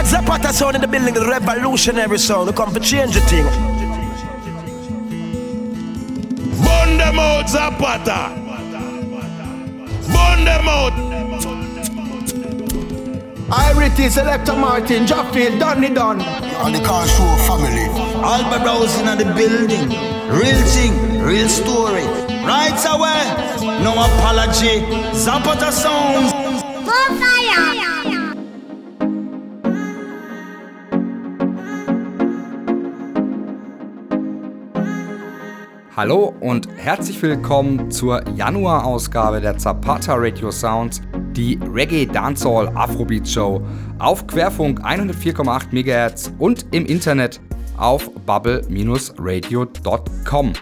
God Zapata sound in the building, the revolutionary sound. We come for change the thing. Burn them out, Zapata. Burn them out. Irity, Selecta Martin, Jaffield, Donny Don. And the car show family. Alba Rousing in the building. Real thing, real story. Right away. No apology. Zapata Soundz. Hallo und herzlich willkommen zur Januar-Ausgabe der Zapata Radio Sounds, die Reggae Dancehall Afrobeat Show auf Querfunk 104,8 MHz und im Internet auf bubble-radio.com.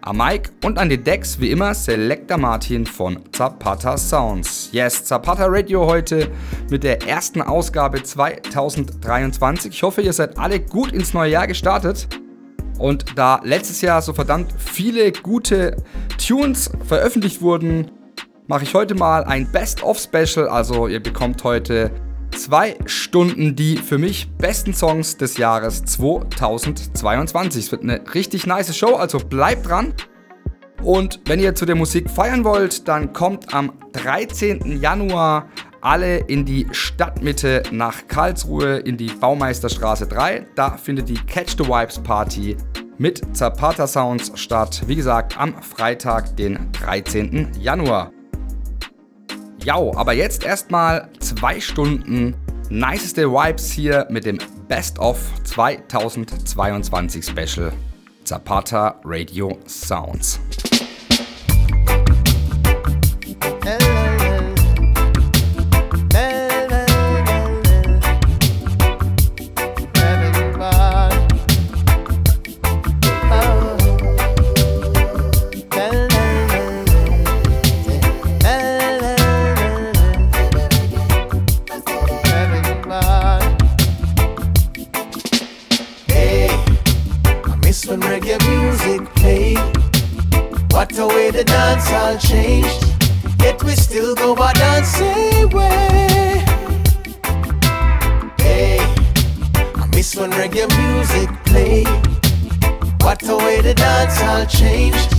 Am Mic und an den Decks wie immer Selector Martin von Zapata Sounds. Yes, Zapata Radio heute mit der ersten Ausgabe 2023. Ich hoffe, ihr seid alle gut ins neue Jahr gestartet. Und da letztes Jahr so verdammt viele gute Tunes veröffentlicht wurden, mache ich heute mal ein Best-of-Special. Also ihr bekommt heute zwei Stunden die für mich besten Songs des Jahres 2022. Es wird eine richtig nice Show, also bleibt dran. Und wenn ihr zu der Musik feiern wollt, dann kommt am 13. Januar alle in die Stadtmitte nach Karlsruhe in die Baumeisterstraße 3. Da findet die Catch the Vibes Party mit Zapata Sounds statt. Wie gesagt, am Freitag, den 13. Januar. Ja, aber jetzt erstmal zwei Stunden niceste Vibes hier mit dem Best of 2022 Special Zapata Radio Sounds. All changed, yet we still go a dancing way. Hey, I miss when reggae music played. What a way the dance all changed,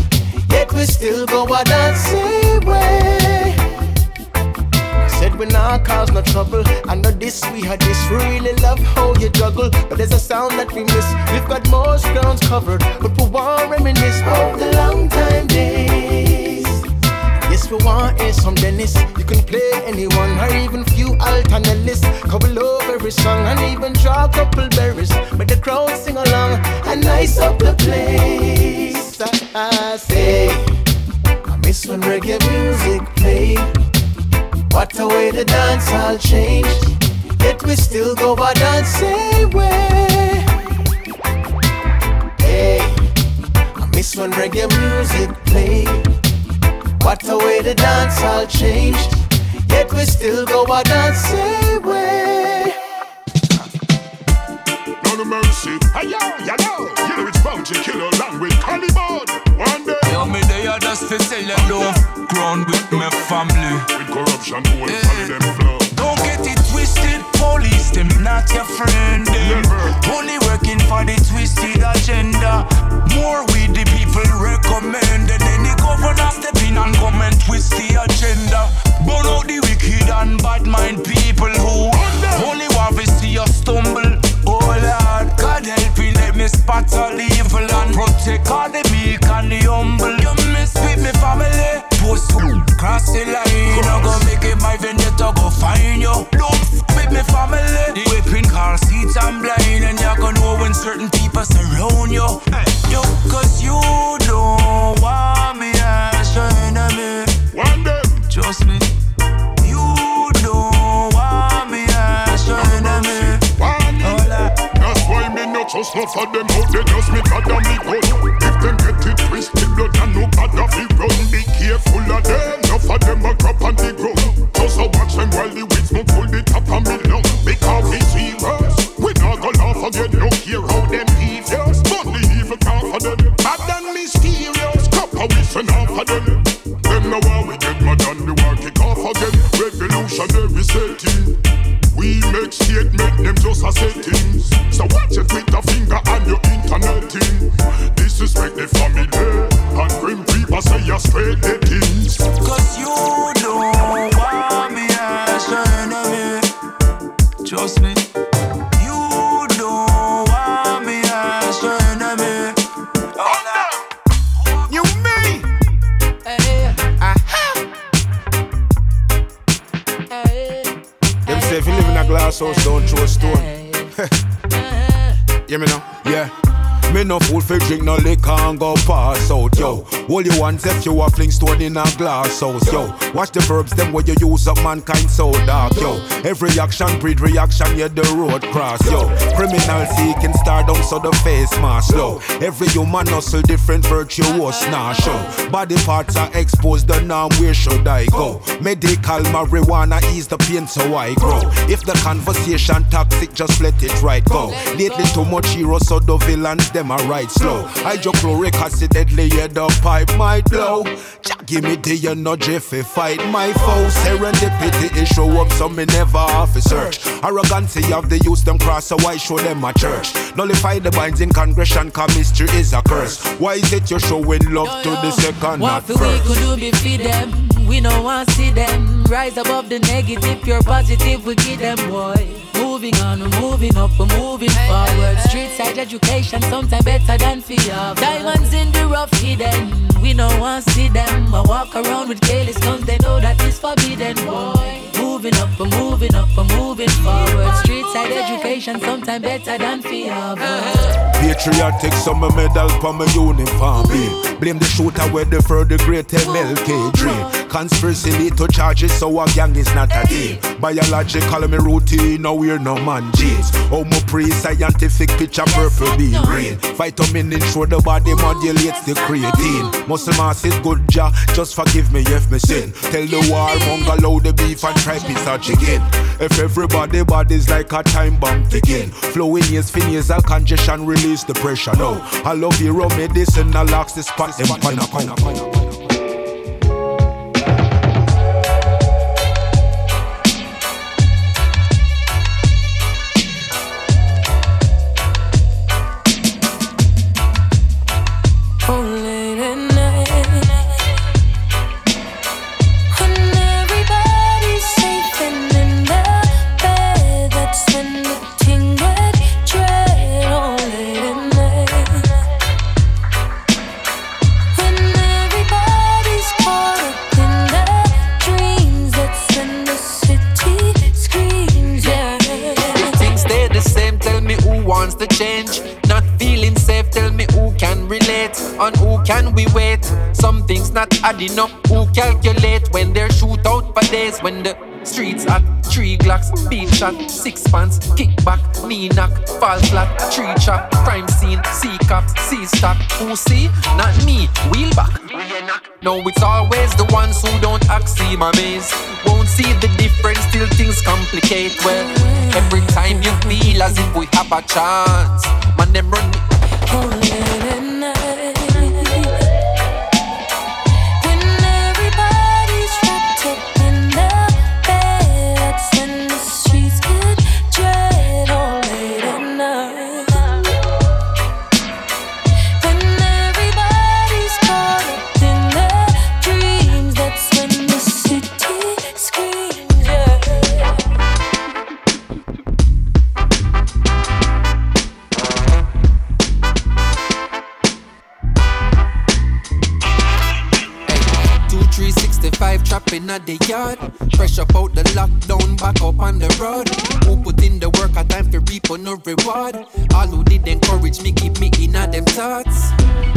yet we still go a dancing way. Said we not cause no trouble. I know this, we had this. We really love how you juggle. But there's a sound that we miss. We've got most grounds covered. But we want reminisce about the long time days. We want is some Dennis. You can play anyone or even few alternatives. Couple of every song and even draw a couple berries. But the crowd sing along and nice up the place. I say, I miss when reggae music played. What a way the dance all changed. Yet we still go a dancing way. Hey, I miss when reggae music played. What a way the dance all changed. Yet we still go a dancing way. No mercy, hey yo, you know, you know it's bounty killer along with Caliban. One day, yo, me they are just to sell them love, ground with my family With corruption, who will follow them flow. Twisted, police them not your friend. Them. Only working for the twisted agenda. More we the people recommend, and any governor step in and come and twist the agenda. Burn out the wicked and bad mind people who only want to see us stumble. Oh Lord, God help me, let me spot all evil and protect all the meek and the humble. You miss with me family, post cross the line I go make it my vendetta go find you. Certain people surround you. Hey. Yo, cause you don't want me as your enemy. One day, trust me. You don't want me as your enemy. One day, that's why me not trust no for them out there. Just me God and me gun. All you want if you a fling stone in a glass house, yo. Watch the verbs, them where you use up mankind so dark, yo. Every action breed reaction, yeah, the road cross, yo. Criminal seeking stardom, so the face mask, low. Every human hustle, different virtuous, nah, show. Body parts are exposed, the norm, where should I go? Medical marijuana ease the pain, so I grow. If the conversation toxic, just let it right go. Lately, too much hero, so the villains, them are right slow. Hydrochloric acid, deadly, yeah, the pipe might blow. Jah give me the energy fi fight my foes. Serendipity is show up, so me never have to search. Arrogancy of the youth, them cross, so I show them a church. Nullify the binds in congression, cause mystery is a curse. Why is it you're showing love to the second, not What we could do be feed them. We no want see them rise above the negative. Pure positive, we give them boy. Moving on, we're moving up, we're moving forward. Street side education, sometimes better than fear. Diamonds in the rough hidden. We no want see them. I walk around with careless guns, they know that it's forbidden, boy. Moving up, we're moving up, we're moving forward. Street side education, sometimes better than fear. Patriotic, so my medal for my uniform be. Blame the shooter where the further great MLK dream. Conspiracy lead to charges, so a gang is not a team. Biological, me routine, no we're no man jeans. Homo pre-scientific picture purple being green. Vitamin ensure the body modulates the creatine. Muscle mass is good, ja, just forgive me if me sin. Tell the war monger load the beef and try piece of chicken. If everybody body's like a time bomb ticking. Flowing is nasal congestion, release the pressure No, I love hero medicine, I locks the spot, can we wait? Some things not adding up, who calculate when they shoot out for days. When the streets at three glocks, beat shot, six pants, kickback, knee knock, fall flat, tree chop, crime scene, see cops, see stock. Who see? Not me, wheel back. No, it's always the ones who don't act see my maze. Won't see the difference till things complicate. Well, every time you feel as if we have a chance, man, them run at the yard. Fresh up out the lockdown, back up on the road. Who put in the work, a time for reap no reward. All who did encourage me, keep me in them thoughts.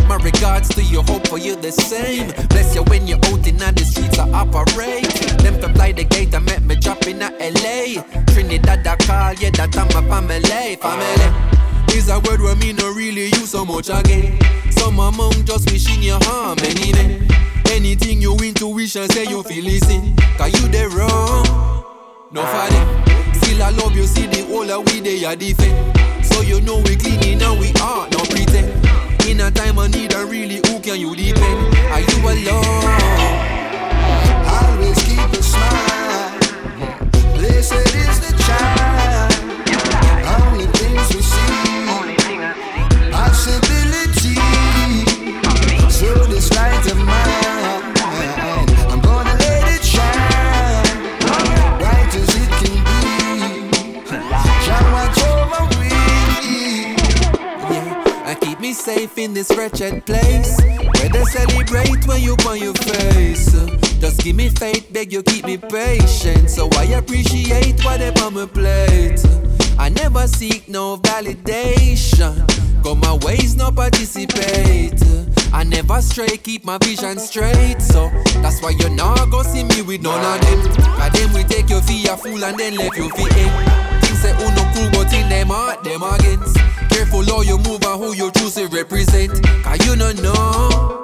My regards to you, hope for you the same. Bless you when you're out in the streets, I operate. Them to fly the gate, I met me drop in a LA. Trinidad, I call, yeah, that I'm a family. Family. Is a word where me no really use so much again. Some among just wishing you harm anyway. Eh? Anything you intuition say you feel listen. Cause you the wrong. No funny. Still I love you, see the whole of we they are defend. So you know we cleaning and we are no pretend. In a time of need, I really who can you depend? Are you alone? Always keep a smile. Blessed is the child. In this wretched place. Where they celebrate when you on your face. Just give me faith, beg you keep me patient. So I appreciate whatever my plate. I never seek no validation. Go my ways, no participate. I never stray, keep my vision straight. So that's why you not go see me with none of them. Cause them we take you for a fool and then left you for say who no cool, but in them heart, them against. Careful how you move and who you choose to represent. Cause you don't know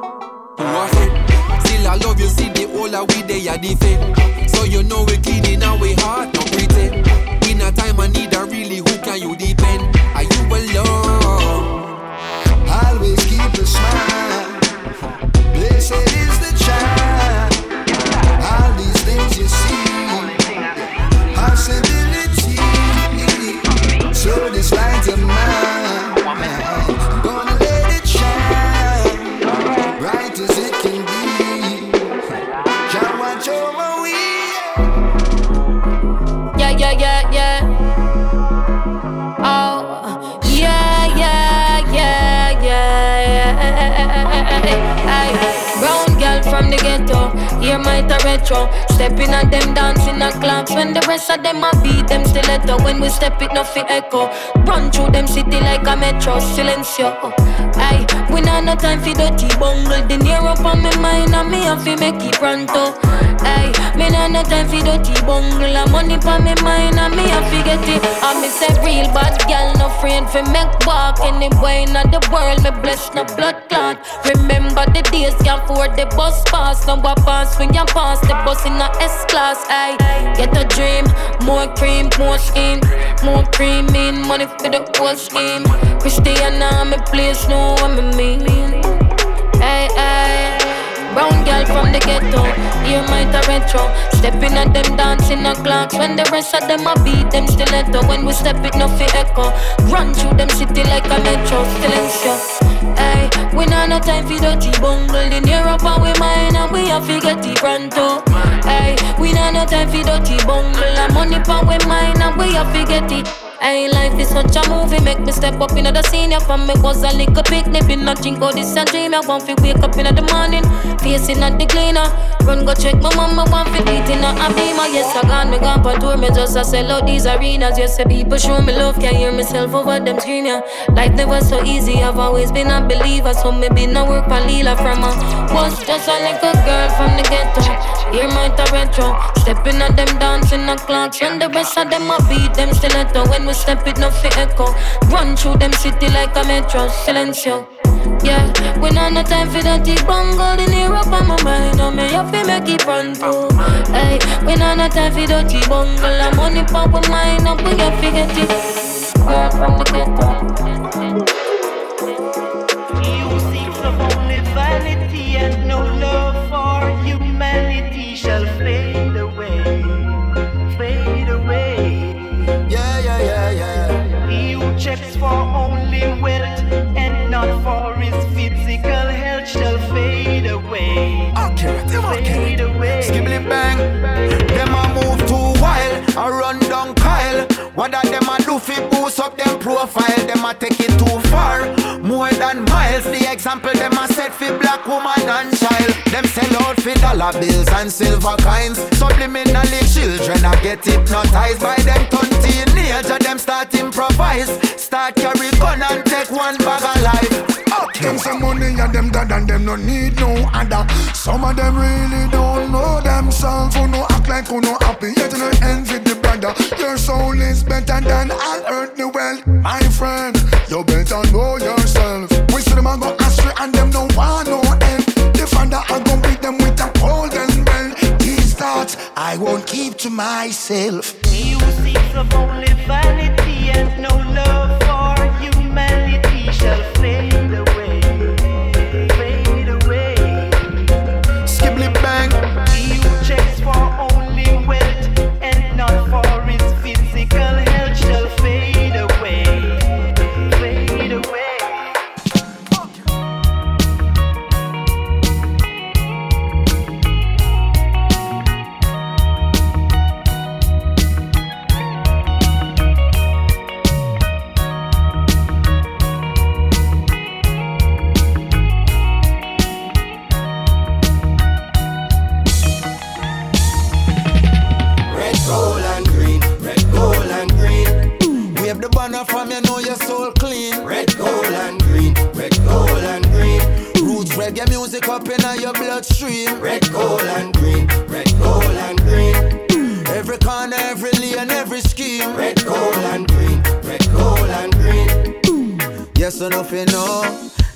who I. Still I love you, see the whole of we they are defend. So you know we clean in our heart, no pretend. In a time I need a really, who can you depend? Are you alone? Always keep a smile. Blessed is the child. All these things you see. Possibility. This light of mine. Retro. Stepping at them dancing a clubs when the rest of them a beat them stiletto. When we step it, no fi echo. Run through them city like a metro, silencio. Aye, we not no time for dirty bungle. The near up on my mind and me have fi make it pronto. Aye, me not no time for dirty bungle. A money on my mind and me have fi get it. I me say real bad girl, no friend fi make walk anywhere in the world. Me bless no blood clot. Remember the days can't afford the bus pass. No what pass when you pass the bus in a S class. Aye, get a dream, more cream, more scheme, more cream in money for the whole scheme. Christiana, me place, know what me mean. Hey, hey. Brown girl from the ghetto, here might a retro. Stepping at them dancing a clocks. When the rest of them a beat them stiletto. When we step it, no fi echo. Run through them city like a metro, silencio. Hey, we not no time for dirty bungle. In Europe and we mine and we have to get it pronto. Hey, we not no time for dirty bungle. And money pa we mine and we have to get it. Hey, life is such a movie, make me step up in the scene. senior from me was a little picnic, been not drink all this a dream. I want to wake up in the morning, facing at the cleaner. Run go check my mama, want to eat in a beamer. Yes, I gone, me gone for tour, me just a sell out these arenas. Yes, the people show me love, can hear myself over them scream, yeah. Life never so easy, I've always been a believer, so been a work for Lila from a was just a little girl from the ghetto. Hear my retro, stepping at them dancing the clocks. When the rest of them a beat them stiletto. When we step it, no fi echo. Run through them city like a metro, silencio. Yeah, we not no time for that deep bungle in Europe on my mind. No me have to make it pronto. Hey, we not no time for that deep bungle. I'm money pop my mind up, we have to get it. Girl from the of only vanity and no love for humanity Fade away. Skibbly bang. Them a move too wild, a run down Kyle. What that them a do fi boost up them profile? Them a take it too far, more than miles. The example them a set fi black woman and child. Them sell out fi dollar bills and silver coins. Subliminally children a get hypnotized by them turn teenager. Them start improvise, start carry gun and take one bag of life. Them some money and them dad and them no need no other. Some of them really don't know themselves. Who no act like who no happy yet no envy the brother. Your soul is better than all earthly wealth, my friend. You better know yourself. We see them a go astray and them no want no end. The father I go beat them with a golden bell. These thoughts I won't keep to myself. He who of only vanity and no love for humanity shall fade away, music up in your bloodstream. Red, gold, and green. Red, gold, and green. Every corner, every lane, every scheme. Red, gold, and green. Red, gold, and green. Yes, enough you know.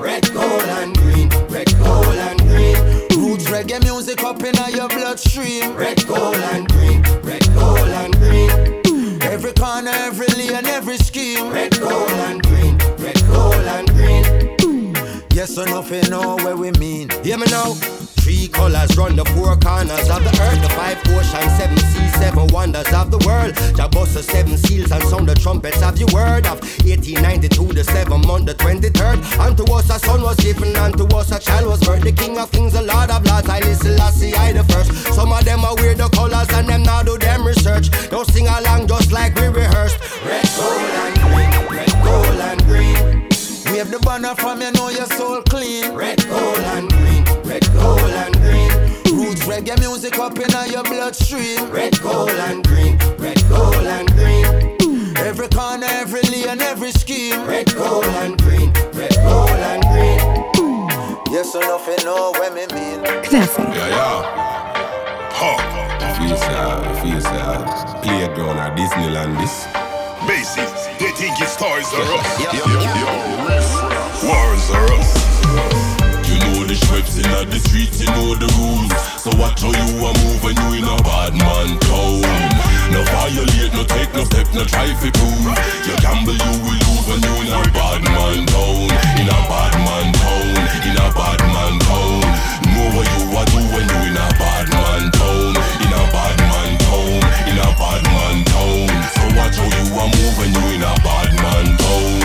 Red, gold, and green. Red, gold, and green. Roots reggae music up in your bloodstream. Red, gold, and green. Red, gold, and green. Every corner, every lane, every scheme. Red, gold, and green. Red, gold, and green. Yes or nothing know where we mean. Hear me now. Three colors run the four corners of the earth, the five oceans, seven seas, seven wonders of the world. Jabos the seven seals and sound the trumpets of your word of 1892, the seventh month, the 23rd. Unto us a son was given, unto us a child was birthed. The king of kings, the lord of lords, I listen, see I the first. Some of them are weird, the colors, and them now do them research. Don't sing along just like we rehearsed. Red, gold, and green, red, gold, and green. Wave the banner from you know your soul clean. Red, gold, and gold, and green. Roots reggae music up in your bloodstream. Red, gold, and green. Red, gold, and green. Every corner, every lane, every scheme. Red, gold, and green. Red, gold, and green. Yes, enough you know what me mean. Classic. Yeah, yeah. Huh. Feel sad, feel sad. Playground or Disneyland this. Basic, they think it's toys are us. Yo, yo, yo, wars are us. The shrubs in the streets, you know the rules. So watch how you are moving, you in a bad man town. No violate, no take no step, no try to prove. You gamble, you will lose when you in a bad man town. In a bad man town, in a bad man town. Know what you are do when you in a bad man town. In a bad man town, in a bad man town. So watch how you are moving, you in a bad man town.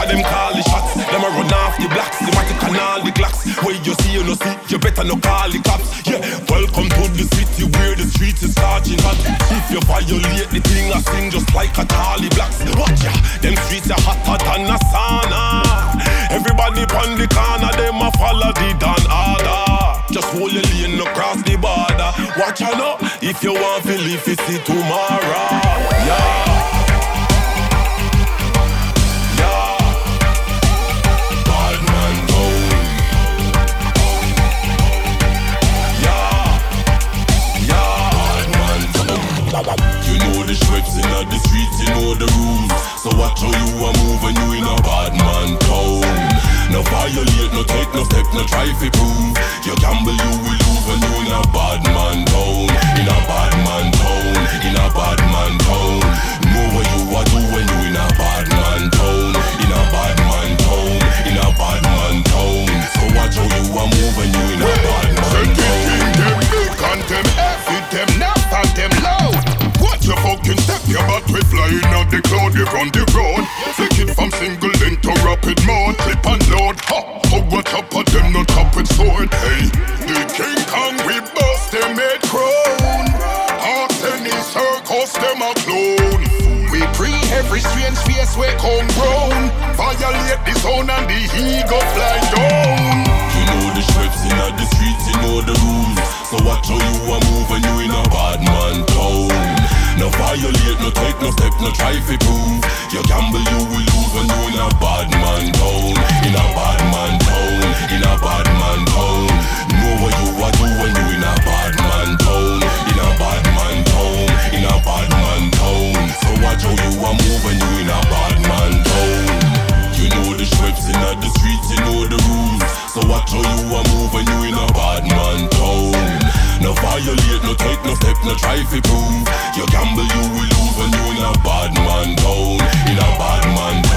Of them call the shots, them a run off the blocks, the matic and all the glocks. Where you see you no see, you better no call the cops. Yeah, welcome to the city where the streets is charging hot. If you violate the thing, I sing just like a Charlie blocks. Watch ya, them streets are hotter than a sauna. Everybody on the corner, them a follow the Dan order. Just hold your lane, no cross the border. Watch out, if you want to live, see tomorrow. Yeah. The shrubs in the streets, you know the rules. So watch how you are moving, you in a bad man town. No violate, no take no step, no try to prove. You gamble, you will lose when you in a bad man town. In a bad man town, in a bad man town. Know what you are do when you in a bad man town. In a bad man town, in a bad man town. So watch how you are moving, you in a bad man town. Them big and them heavy, them not and them loud. Your fucking step, your we flying out the cloud, you run the road. Flick it from single into rapid mode, clip and load. Ha, oh, what up of them, not top with sword. Hey, the King Kong, we bust them head crown. Hearts any circus, them a clone. We pre every strange face we come round. Violate the zone and the ego fly down. You know the shrubs in the streets, you know the rules. So watch how you are moving, you in a bad man town. No violate, no take no step, no try to prove. You gamble, you will lose when you in a bad man town. In a bad man town, in a bad man town. Know what you are do when you in a bad man town. In a bad man town, in a bad man town. So watch how you are moving, you in a bad man town. You know the shrubs in the streets, you know the rules. So watch how you are moving, you in a bad man town. Violate, no take no step, no try to prove. You gamble, you will lose when you in a bad man town. In a bad man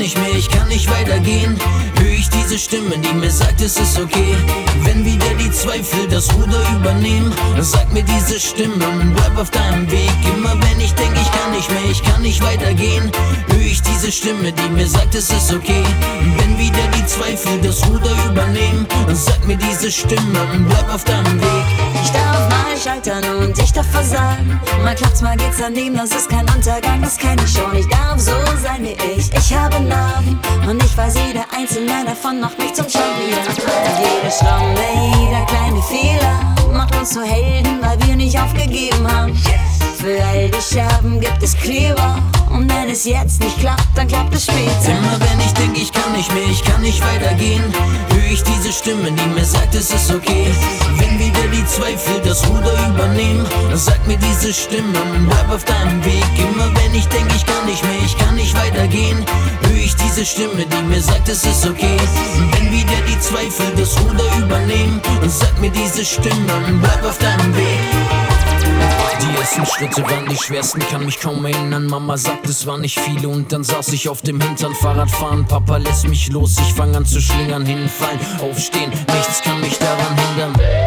ich kann nicht weitergehen, höre ich diese Stimme, die mir sagt, es ist okay. Wenn wieder die Zweifel das Ruder übernehmen, sagt mir diese Stimme, bleib auf deinem Weg. Immer wenn ich denke, ich kann nicht mehr, ich kann nicht weitergehen, höre ich diese Stimme, die mir sagt, es ist okay. Wenn wieder die Zweifel das Ruder übernehmen, sagt mir diese Stimme, bleib auf deinem Weg. Ich darf mal scheitern und ich darf versagen. Mal klappt's, mal geht's daneben, das ist kein Untergang, das kenn ich schon. Ich darf so sein wie ich, ich habe Narben und ich weiß, jeder einzelne davon macht mich zum Champion. Jede Schramme, jeder kleine Fehler macht uns zu Helden, weil wir nicht aufgegeben haben. Für all die Scherben gibt es Kleber. Und wenn es jetzt nicht klappt, dann klappt es später. Immer wenn ich denke, ich kann nicht mehr, ich kann nicht weitergehen, höre ich diese Stimme, die mir sagt, es ist okay. Wenn wieder die Zweifel das Ruder übernehmen, sagt mir diese Stimme, bleib auf deinem Weg. Immer wenn ich denke, ich kann nicht mehr, ich kann nicht weitergehen, höre ich diese Stimme, die mir sagt, es ist okay. Wenn wieder die Zweifel das Ruder übernehmen, sagt mir diese Stimme, bleib auf deinem Weg. Die ersten Schritte waren die schwersten, kann mich kaum erinnern. Mama sagt, es waren nicht viele und dann saß ich auf dem Hintern. Fahrradfahren, Papa lässt mich los, ich fang an zu schlingern, hinfallen, aufstehen, nichts kann mich daran hindern.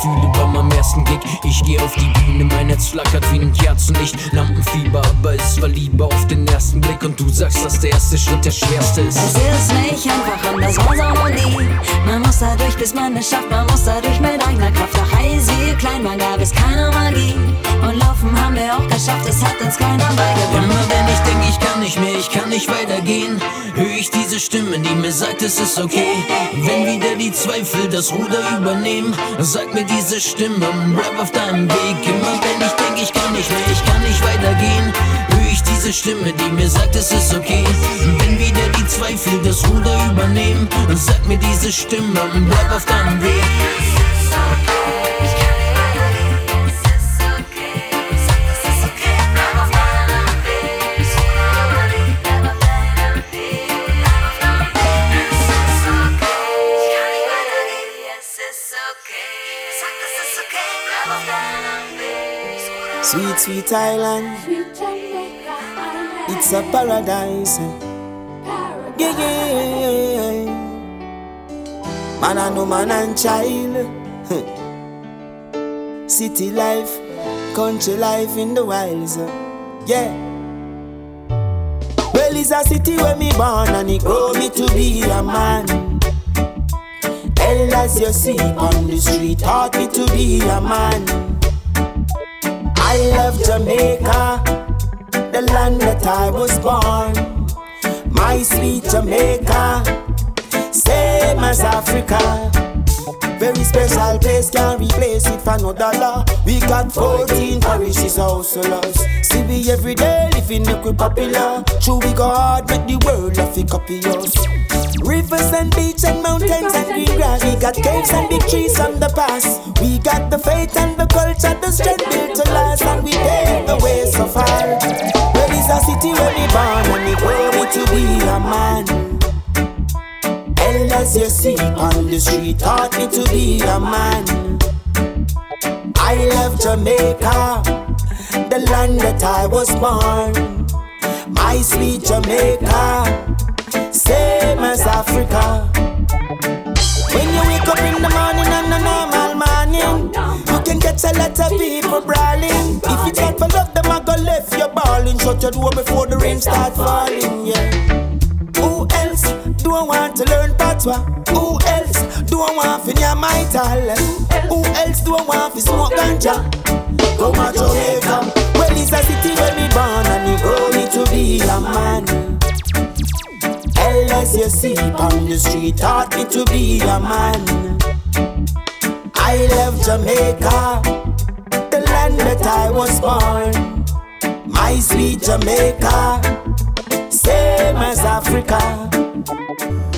Gefühle meinem ersten Gig. Ich geh auf die Bühne, mein Herz flackert wie ein Kerzenlicht. Lampenfieber, aber es war Liebe auf den ersten Blick. Und du sagst, dass der erste Schritt der schwerste ist. Es ist nicht einfach das war so nie. Man muss dadurch, bis man es schafft, man muss dadurch mit eigener Kraft. Doch heiß wie klein, man gab es keine Magie. Und laufen haben wir auch geschafft, es hat uns keiner beigebracht. Immer wenn ich denke, ich kann nicht mehr, ich kann nicht weitergehen, höre ich diese Stimme, die mir sagt, es ist okay. Wenn wieder die Zweifel das Ruder übernehmen, sagt mir diese Stimme, bleib auf deinem Weg. Immer wenn ich denke, ich kann nicht mehr, ich kann nicht weitergehen, höre ich diese Stimme, die mir sagt, es ist okay. Wenn wieder die Zweifel das Ruder übernehmen, sagt mir diese Stimme, bleib auf deinem Weg. Sweet, sweet island. It's a paradise. Yeah, yeah, yeah. Man and woman and child. City life, country life in the wilds. Yeah. Well, it's a city where me born and it grow me to be a man. Hell as you see on the street taught me to be a man. I love Jamaica, the land that I was born. My sweet Jamaica, same as Africa. Very special place, can't replace it for no dollar. We got 14 parishes, households. See we every day living look we popular. True, we go hard, make the world love it copy us. Rivers and beach and mountains and green grass. We got caves and big trees from the past. We got the faith and the culture, the strength built to last, and we pave the way so far. Where is a city where we born and we grow to be a man? As you see on the street taught me to be a man. I love Jamaica, the land that I was born. My sweet Jamaica, same as Africa. When you wake up in the morning on a normal morning, you can catch a lot of people brawling. If you can't for love them, I go left you balling. Shut your door before the rain start falling. Yeah. Who else don't want to learn patois? Who else don't want to hear my talent? Who else don't want to smoke ganja? Come to Jamaica. Well, it's a city where me born and it grow me to be a man. As you see on the street taught me to be a man. I love Jamaica, the land that I was born. My sweet Jamaica, same as Africa.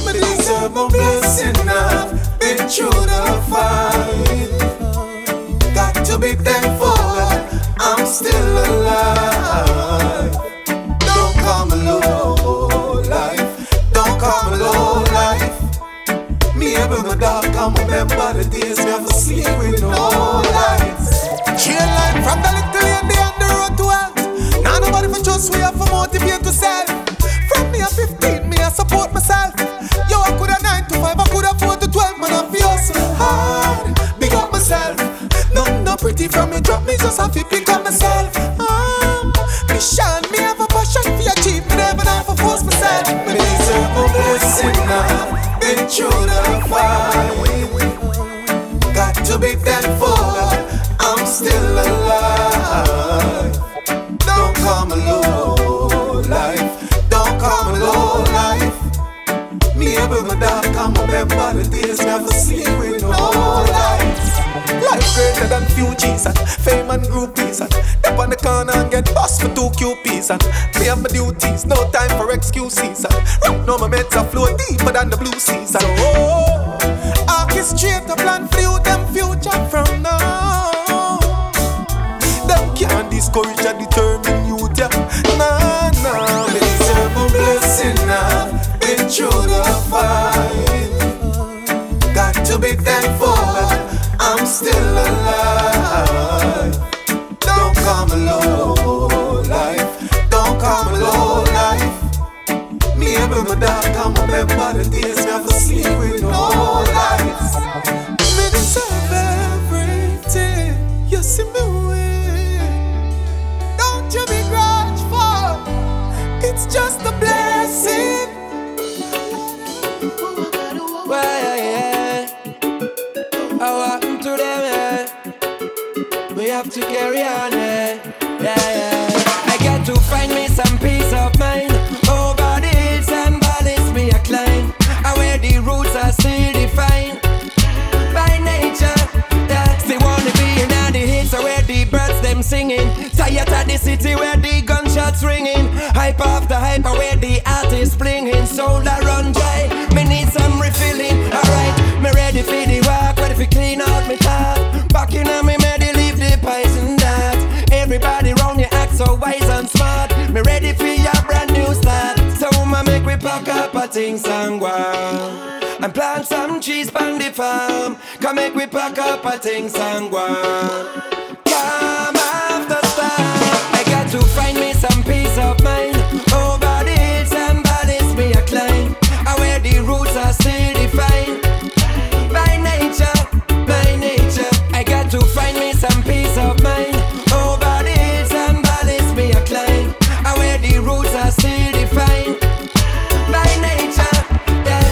But deserve a blessing I've been through the fight. Got to be thankful I'm still alive. Don't come alone, life. Don't come alone, life. Me and my dog, I remember the days never sleep with no lights. Chill life from the little lady on the road to wealth. Now nobody for trust we have to motivate yourself me a 15, me a support myself. Yo, I could have 9 to 5, I could have 4 to 12, man, I feel so hard. Big up myself. No, no pretty from me, drop me, just soft, to pick up myself. Um, Christian, me have a passion for achieve, me never have to force myself. Me deserve a blessing now, been through the fire. Got to be thankful. The days never sleep with no lights. Life greater than few G's and fame and groupies and Step on the corner and get bust for two QPs and Play my duties, no time for excuses and Right my meds are flow deeper than the blue seas. And Oh, orchestrate the plan for them future from now. Them can't discourage and determine city where the gunshots ringing. Hype after hype where the artists blinging. That run dry. Me need some refilling. Alright, me ready for the walk, ready for clean out me top. Back in me, ready leave the and that. Everybody round you act so wise and smart. Me ready for your brand new start. So ma make we pack up a go on. And plant some trees on the farm. Come make we pack up a things and to find me some peace of mind. Over the hills and valleys me a climb. I where the roots are still defined by nature, by nature. I got to find me some peace of mind. Over the hills and valleys me a climb. I where the roots are still defined by nature. Yeah.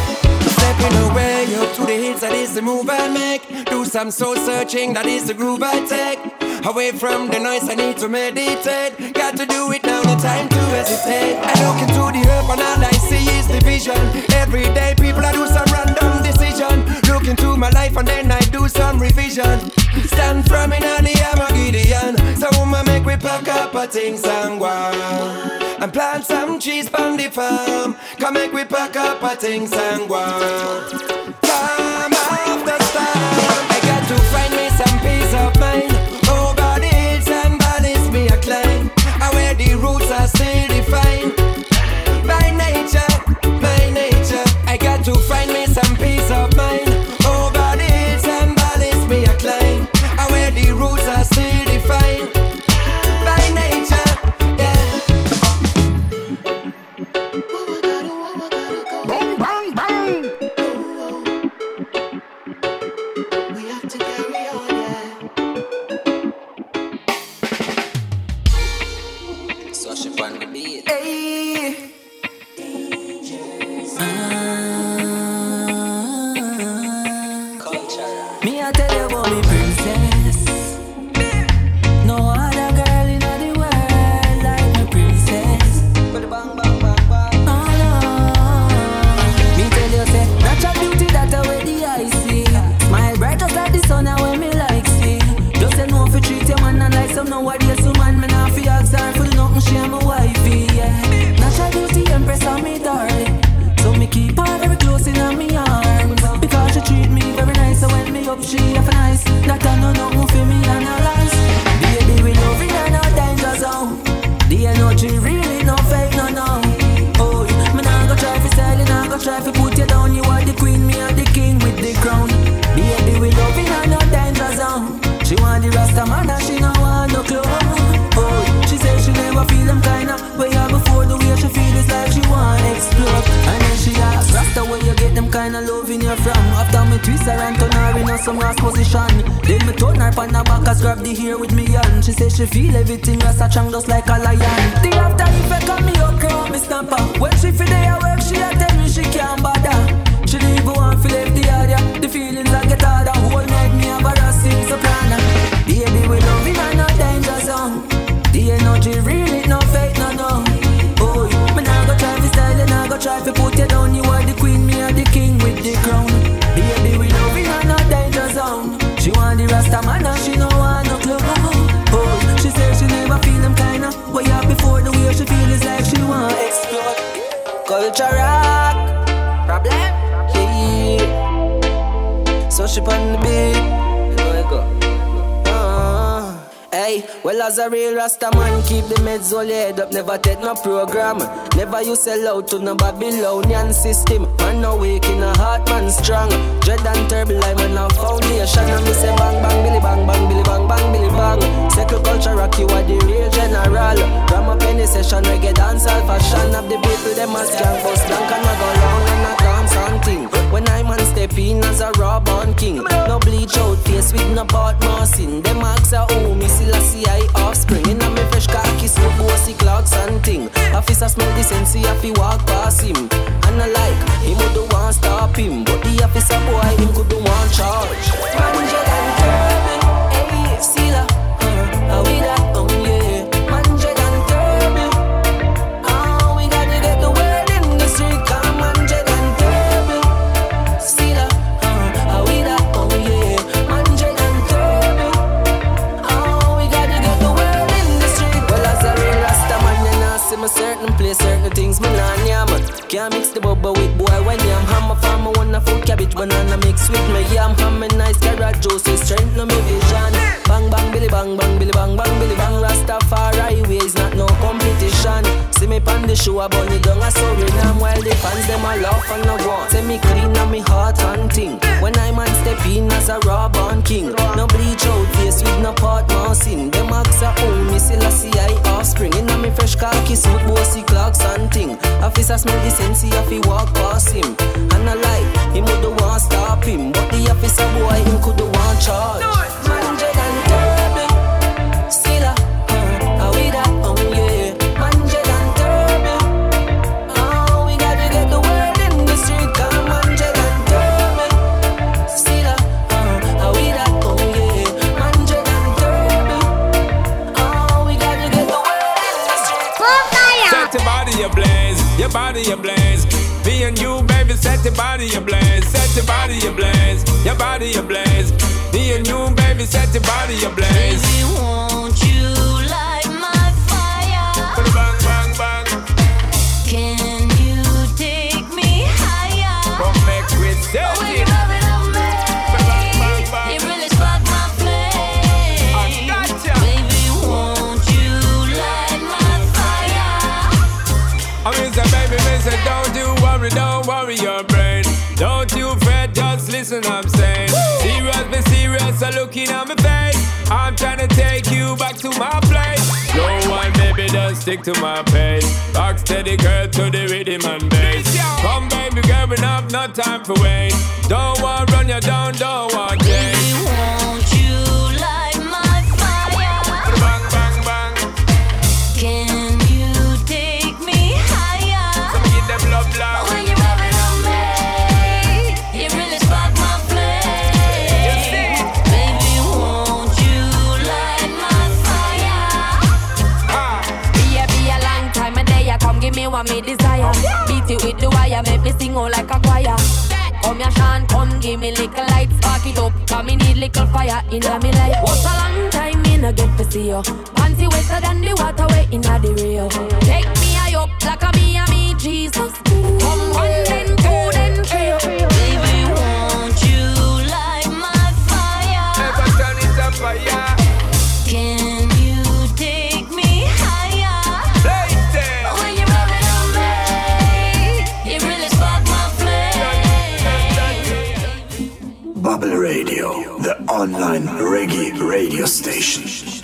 Stepping away up to the hills, that is the move I make. Do some soul searching, that is the groove I take. Away from the noise, I need to meditate. Got to do it now, no time to hesitate. I look into the earth and all I see is division. Every day, people I do some random decision. Look into my life and then I do some revision. Stand firm in the Armageddon. So I'ma make we pack up a things and. And plant some trees on the farm. Come make we pack up a things and. Come after storm. I got to find roots are still defined by nature, by nature. I got to find me She feel everything Rasta strong just like a Rasta man, keep the meds all head up, never take no program. Never you sell out to no Babylonian system. Man no weak in a heart, man strong. Dread and terrible, I man no foundation. And me say bang bang, billy bang bang, billy bang bang, billy bang. Second culture rock, you are the real general. Ram up any session, reggae dance, all fashion. Of the people, them a skank, bust can I go step in as a raw born king, no bleach out face with no part mossing. Them ask a oh, me still a see I offspring. In a me fresh khaki suit, bossy clocks and thing. Officer smell the sense, he to walk past him. And I like, him would do want stop him. But the officer boy, him could do one charge. Manja and Kirby, hey, that? Uh, how bubble with boy when yam. Hammer want a food cabbage, banana mix with me yam. Ham and nice carrot juice, it strengthen me vision. Bang bang, billy bang bang, billy bang bang, billy bang. Rastafari ways, not no competition. See me pan the show, burn it down, it now. While the fans them a laugh and a want. Say me clean and me heart hunting. When I man step in as a raw born king. No bleach out face with no part mousing. Them ask a oh, me still a see I offspring. In a me fresh khaki suit, bossy clocks and thing. Officer smell the sense, he walk past him. And I like, him would want stop him. But the officer boy, him could want charge. Manja and Turby, Silla, uh, how we that? Yeah, Manja and Turby. Oh, we gotta get the word in the street. Come Manja and Turby, Silla, uh, how we that? Oh yeah, Manja and Turby. Oh, we gotta get the word in the street. Set your body ablaze, your body ablaze. Me and you, baby, set your body ablaze, set your body ablaze, your body ablaze. Me and you, baby, set your body ablaze. Baby, so looking at my face. I'm trying to take you back to my place. No one, baby, just stick to my pace. Rock steady, girl, to the rhythm and bass. Come, baby, girl, we have no time for wait. Don't want run you down, don't want change. What me desire. Beat it with the wire, make me sing all like a choir. Come here, Sean, come give me little light, spark it up. Cause me need little fire in me life. What a long time me no get to see you. Panty wetter than the water way in the Rio. Take me high up like a me and me Jesus. Come one then two then three. Baby, won't you light my fire? Never turn it up fire. Radio, the online reggae radio station.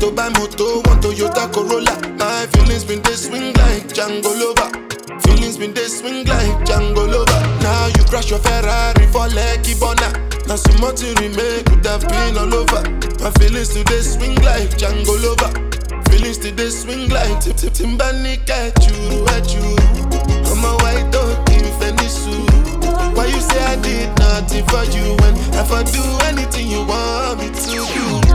to buy moto, want Toyota Corolla. My feelings been they swing like Django Lover. Feelings been they swing like Django Lover. Now you crash your Ferrari for Lucky Bonner. Now so much you remake could have been all over. My feelings today swing like Django Lover. Feelings today swing like Tip Tip Timbani at you, at you. I'm a white dog in Fendi suit. Why you say I did nothing for you when if I do anything you want me to do?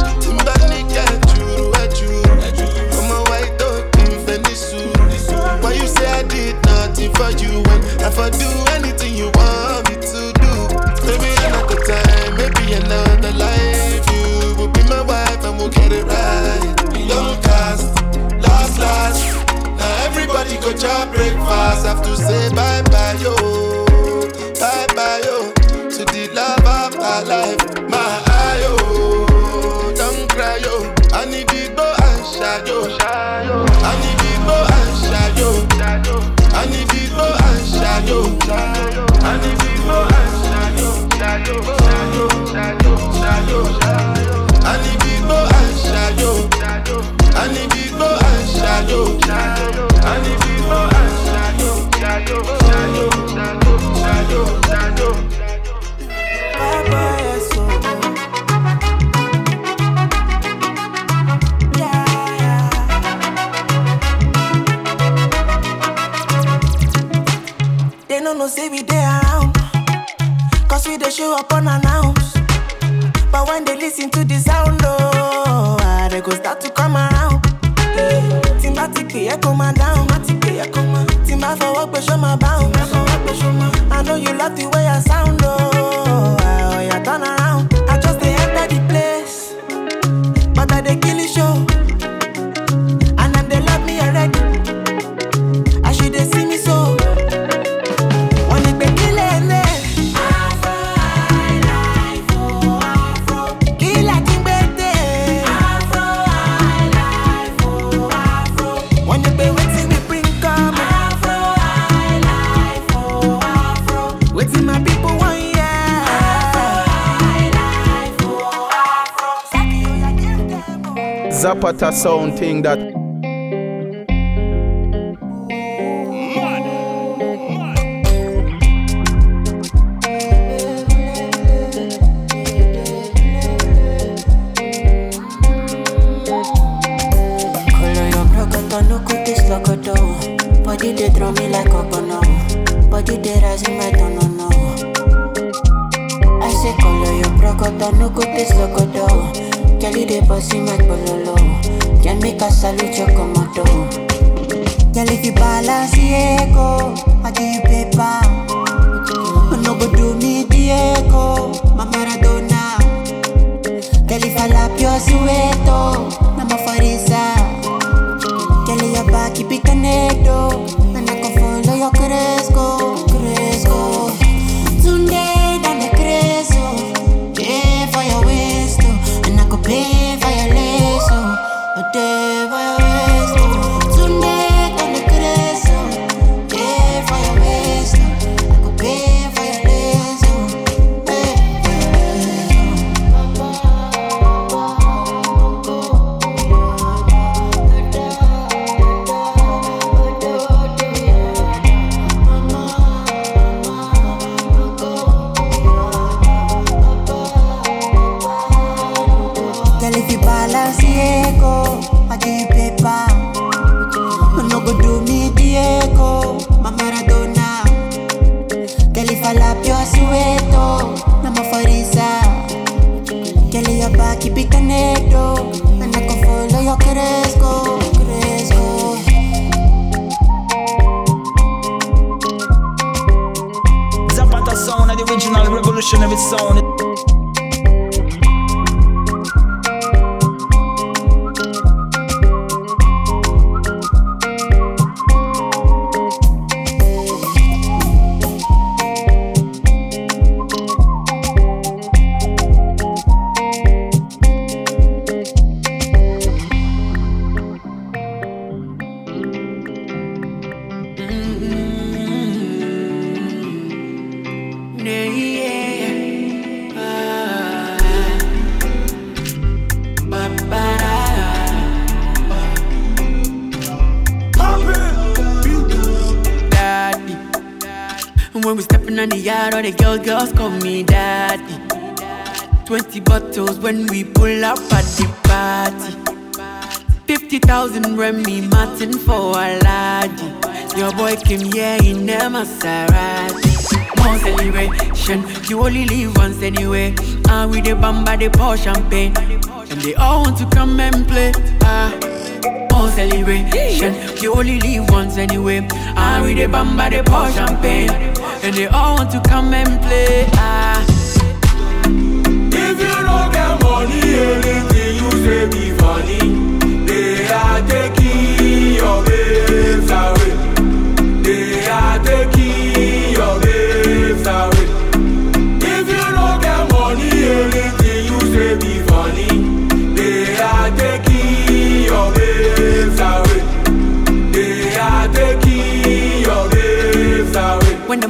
for do anything you want me to do. Maybe another time, maybe another life. You will be my wife and we'll get it right. Long cast, last, last. Now everybody go to breakfast. Have to say bye bye, yo. say we there up on unannounced. But when they listen to the sound, oh, ah, they go start to come around. Timba ti pè é kó máa dáhùn. Timba fọwọ́ pé ṣó máa báhùn. I know you love the way I sound, Zapata sound thing that revolutionary sound. All girls, call me daddy. 20 bottles when we pull up at the party. 50,000 Remy Martin for a laddie. Your boy came here in a Maserati. More celebration, you only live once anyway. And with the bamba, they pour champagne. And they all want to come and play. Ah. More celebration, you only live once anyway. And with the bamba, they pour champagne. And they all want to come and play. Ah. If you don't get money, anything you say be funny.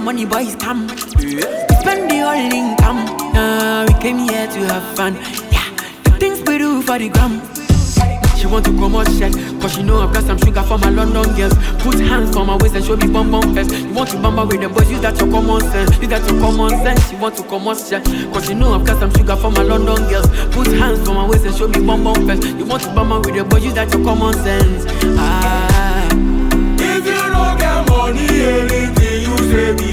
Money boys come, we spend the whole income. Nah, we came here to have fun. Yeah, the things we do for the gram. She want to come out shit, cause she know I've got some sugar for my London girls. Put hands on my waist and show me bum bum first. You want to bamba with the boys, use that your common sense. Use that your common sense. She want to come out shit, cause she know I've got some sugar for my London girls. Put hands on my waist and show me bum bum first. You want to bamba with the boys, use that your common sense. Ah. If you don't get money, anything you say be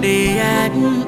the.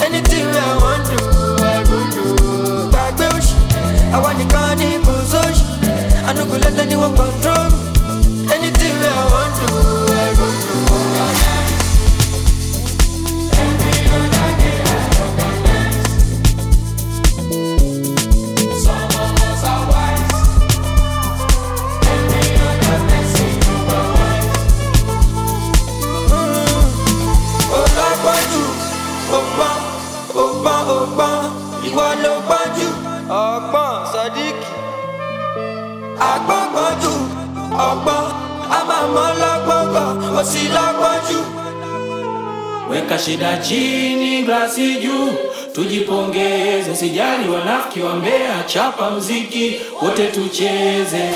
Anything I want to, I will do. Back I want to call it. I don't go let anyone control. shida chini, glasi juu, tujipongeze, sijali wanafiki wa mbea, chapa mziki wote tucheze.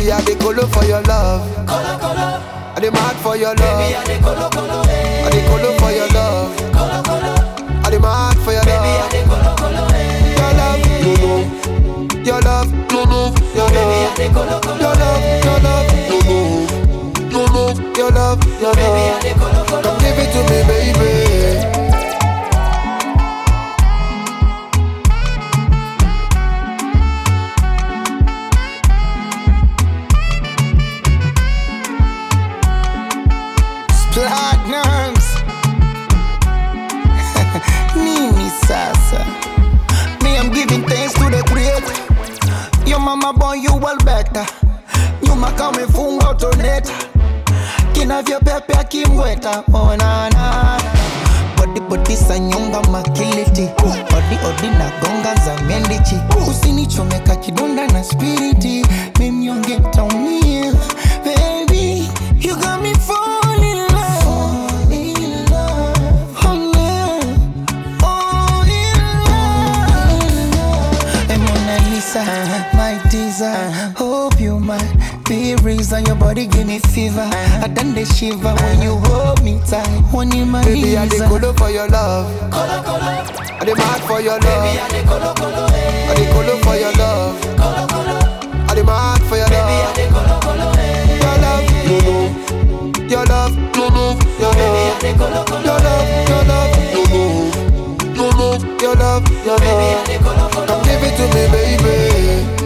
Baby, I dey colo for your love. Colo, colo. I dey mad for your love. Baby, I dey colo, colo. Eh. I dey colo for your love. Colo, colo. I dey mad for your love. Baby, I dey colo, colo. Eh. Your love, no, no. Your love, no, no. Your love, Baby, I dey colo, colo. Your love, eh. your love, no, no. No, no. Your love, your Baby, I dey colo, colo. Come give it to me, baby. Platinums. Nini sasa? Me I'm giving thanks to the creator. Yo mama boy you well better. Nyuma kama ifunga utoneta Kinavyopepe kimweta Oh na na. Body body sa nyonga makiliti. Odi odi na gonga za mendichi. Usinichomeka kidonda na spiriti. Mimnyonge taumia Mona Lisa My teaser Hope you might be reason Your body give me fever I done the shiver when you hold me tight When you my Baby, I dey reason colo for your love. Colo, colo. I dey mad for your love. Baby, I dey colo, colo, eh. I dey colo for your love. Colo, colo. I dey mad for your Baby, I love. dey colo, colo, eh. Your love, no, no. Your love, no, no. Your Baby, I love, dey colo, colo, your love, your love, no, no. No, no. Your love, your Baby, I love. dey colo, colo, Come give it to me, baby.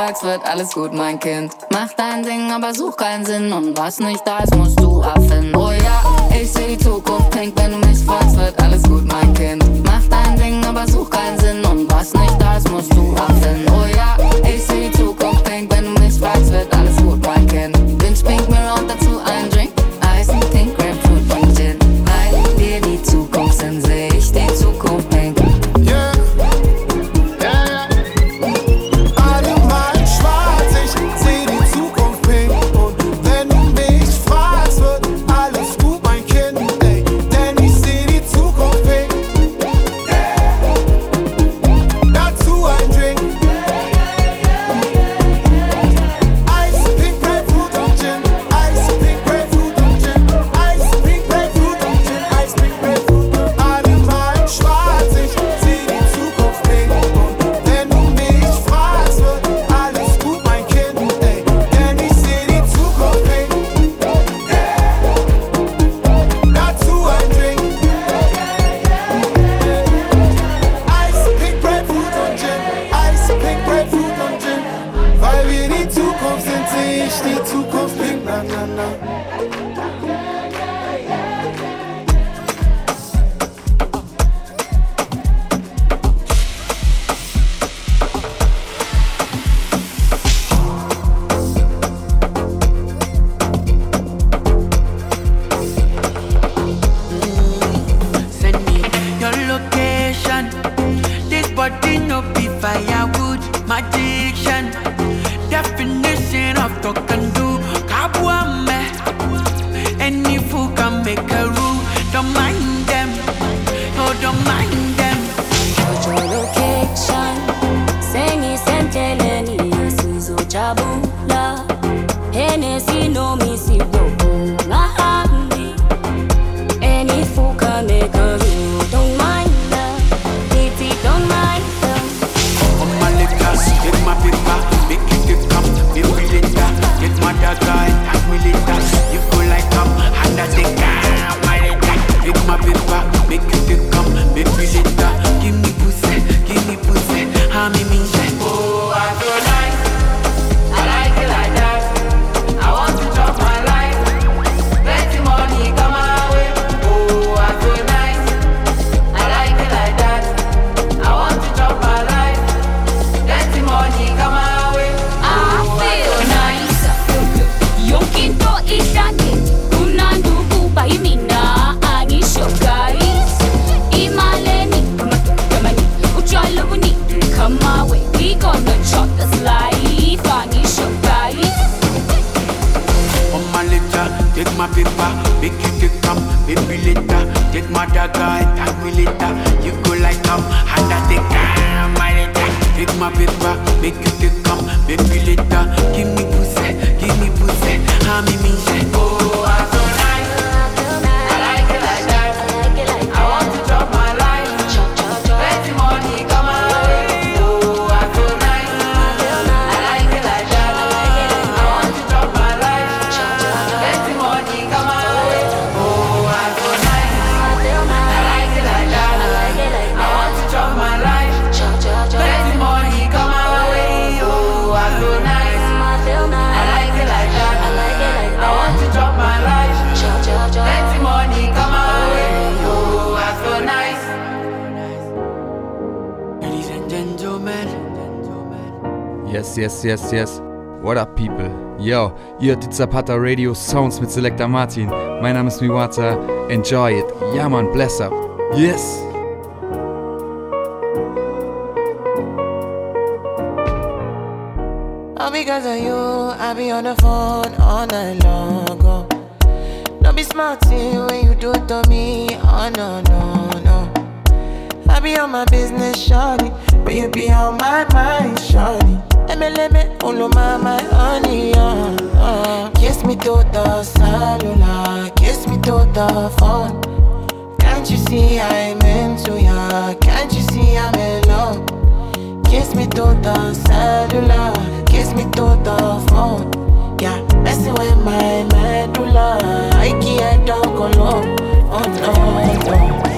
fragst, wird alles gut, mein Kind. Mach dein Ding, aber such keinen Sinn. Und was nicht da ist, musst du erfinden. Oh ja, ich seh die Zukunft pink, wenn du mich fragst, wird alles gut, mein Kind. Mach dein Ding, aber such keinen Sinn. Und was nicht da ist, musst du erfinden. Oh ja, ich seh die Zukunft pink, wenn du mich fragst, wird alles gut, mein Kind. Bin pink, ihr hört die Zapata Radio Soundz mit Selecta Martin. Mein Name ist Miwata. Enjoy it. Ja, man, bless up. Yes! All because of you, I be on the phone all night long. Oh. Don't be smart when you do it to me. Oh no, no, no. I be on my business, shawty. But you be on my mind, shawty. All of my, my honey, uh, uh. Kiss me to the cellular, kiss me to the phone. Can't you see I'm into ya? Can't you see I'm in love? Kiss me to the cellular, kiss me to the phone. Yeah, messing with my medulla. I can't talk alone. Oh no, no.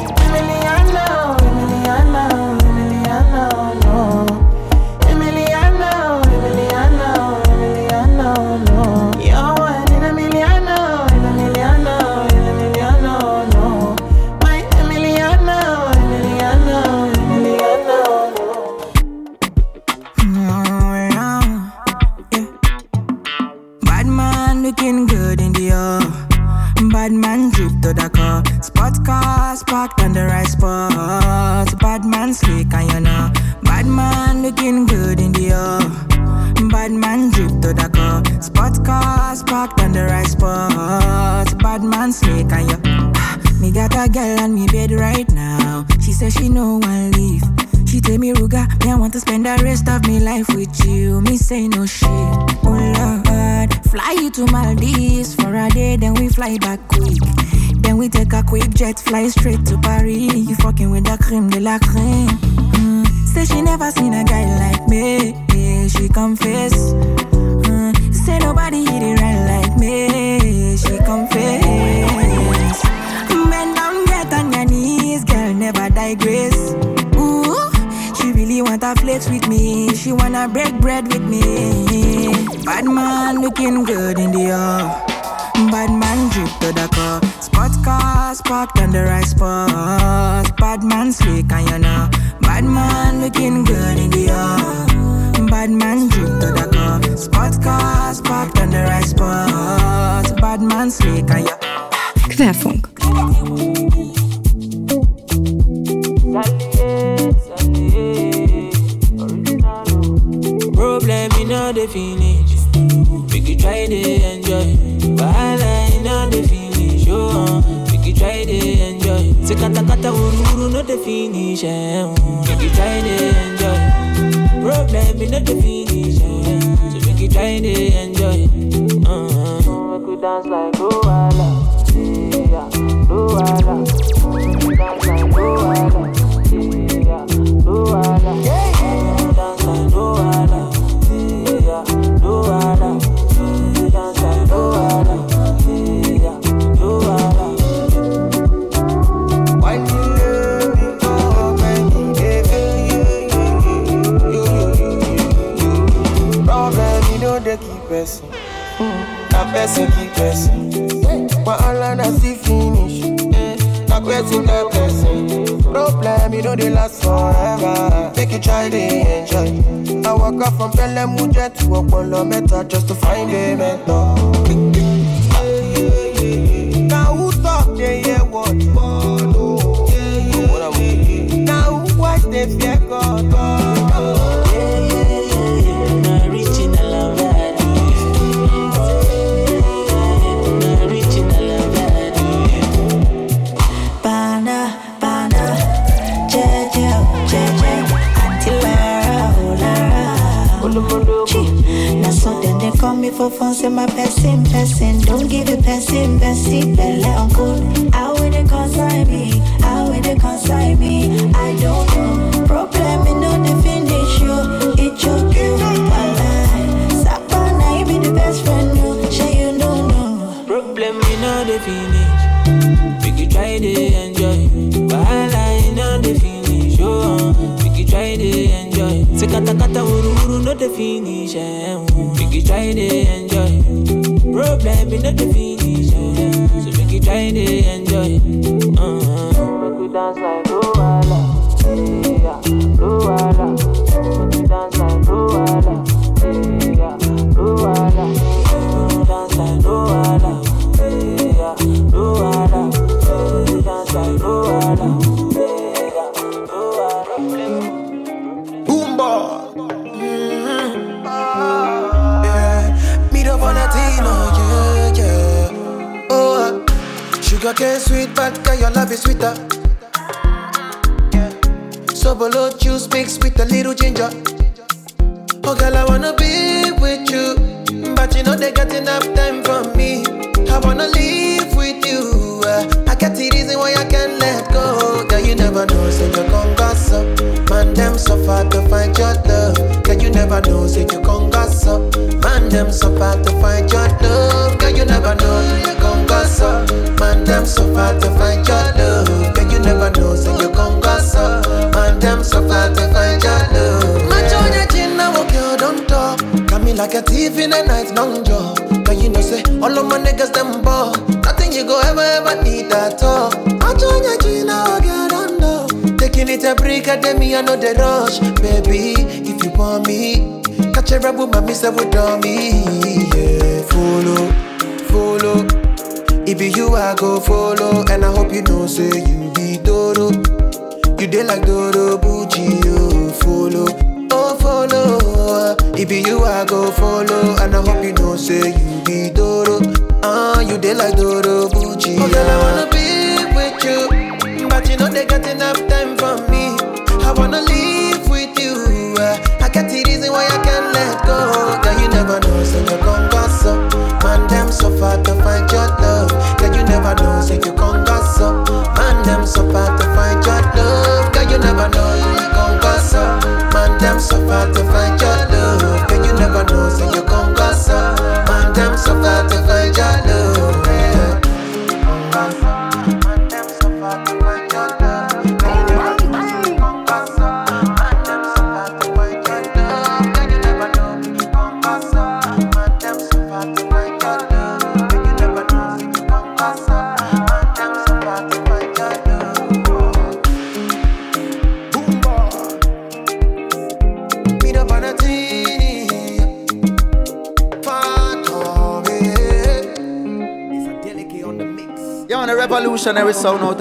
Slick and you know. Bad man looking good in the air. Bad man drip to the car. Spot cars parked on the right spot. Bad man slick and you. Querfunk. Problem in all the finish. The finish. Uh, we try to enjoy. Problem in all the finish. So we could try to enjoy. Uh, we could dance like Luala. Yeah, Luala. We dance like Luala. Yeah, Luala. Yeah, dance like Luala. Person keep pressing. Wahala na still finish. Na person keep pressing. Problem, you know they last forever. Make you try to enjoy. I walk up from Pelham Mujet to Opolo Meta just to find a mentor. Now who talk they hear what? Now who watch they fear call me for phone, say my person, person. Don't give it person, person. Belle on good. How will it consign me? How will it consign me? I don't know. Problem in no the finish you. It choke you. Online. Sapana, you be the best friend. No, sure you don't know. Problem we know the finish. We could try to enjoy. Wahala in know the finish. Oh, we could try to enjoy. Say kata kata uru uru no the finish. Eh. Try to enjoy. Problem know the finish. Eh. So we could try to enjoy. Uh-huh. Make we dance like Luwala. Yeah, Luwala. Is sweeter. Yeah. Sobolo juice mixed with a little ginger. Oh, girl, I wanna be with you, but you know they got enough time for me. I wanna live with you. uh, I get the reason why I can't let go. Girl, you never know, say you gon' gossip. Man, them suffer to find your love. Girl, you never know, say you gon' gossip. Man, them suffer to find your love. Girl, you never know, you gon' gossip. Man, them suffer to find your like a thief in the night, long jaw. But you know, say all of my niggas them ball. Nothing you go ever ever need at all. Macho on your chin, now walk you don't. Taking it a break, I me I know the rush, baby. If you want me, catch a rebel, say we do me. Yeah, follow, follow. It you I go follow, and I hope you know say you be Dodo. You dey like Dodo Bucci, It you I go follow, and I hope you know say you be Dodo. Ah, you dey like Dodo Bucci. Oh girl, I wanna be with you, but you know they got enough time for me. I wanna live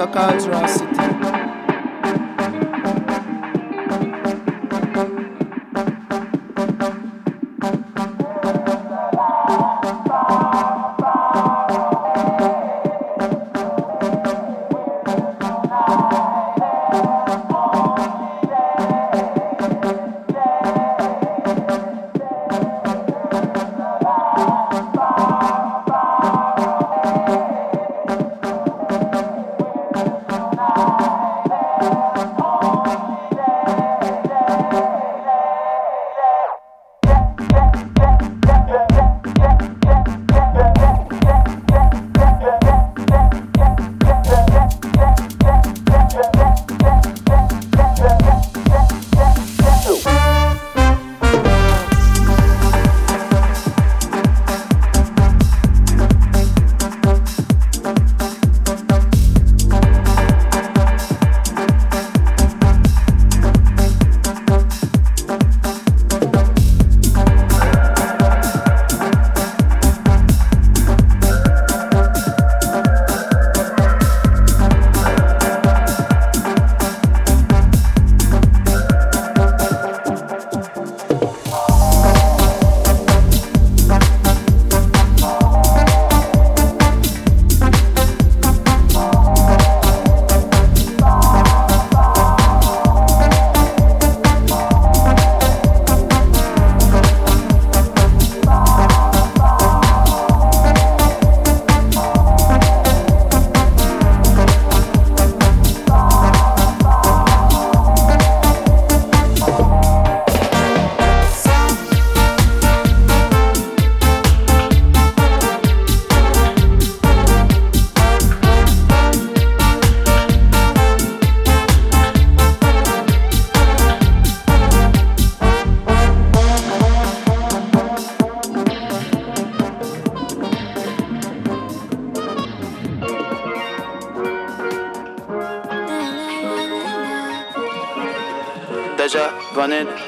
revolutionary reconnaître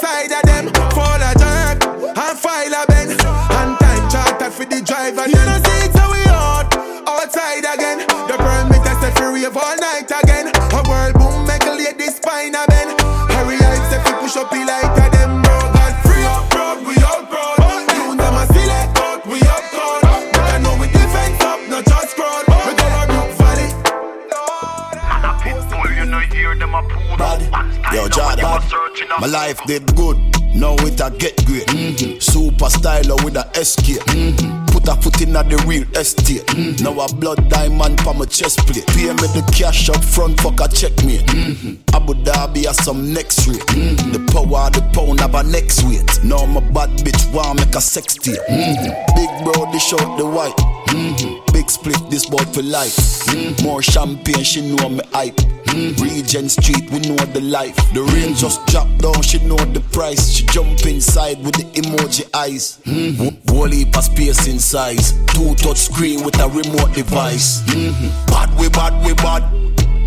beside of life did good. Now it a get great. Mm-hmm. Super styler with a SK. Mm-hmm. Put a foot in at the real estate. Mm-hmm. Now a blood diamond for my chest plate. Pay me the cash up front, fuck a checkmate. Mm-hmm. Abu Dhabi has some next rate. Mm-hmm. The power of the pound have a next weight. Now my bad bitch want make a sex tape. Mm-hmm. Big bro, dish out the white. Mm-hmm. Split, this boy for life. Mm-hmm. More champagne, she know me hype. Mm-hmm. Regent Street, we know the life. The rain just dropped down, she know the price. She jump inside with the emoji eyes. Mm-hmm. Whole heap of space in size. Two touch screen with a remote device. Mm-hmm. Bad we bad we bad.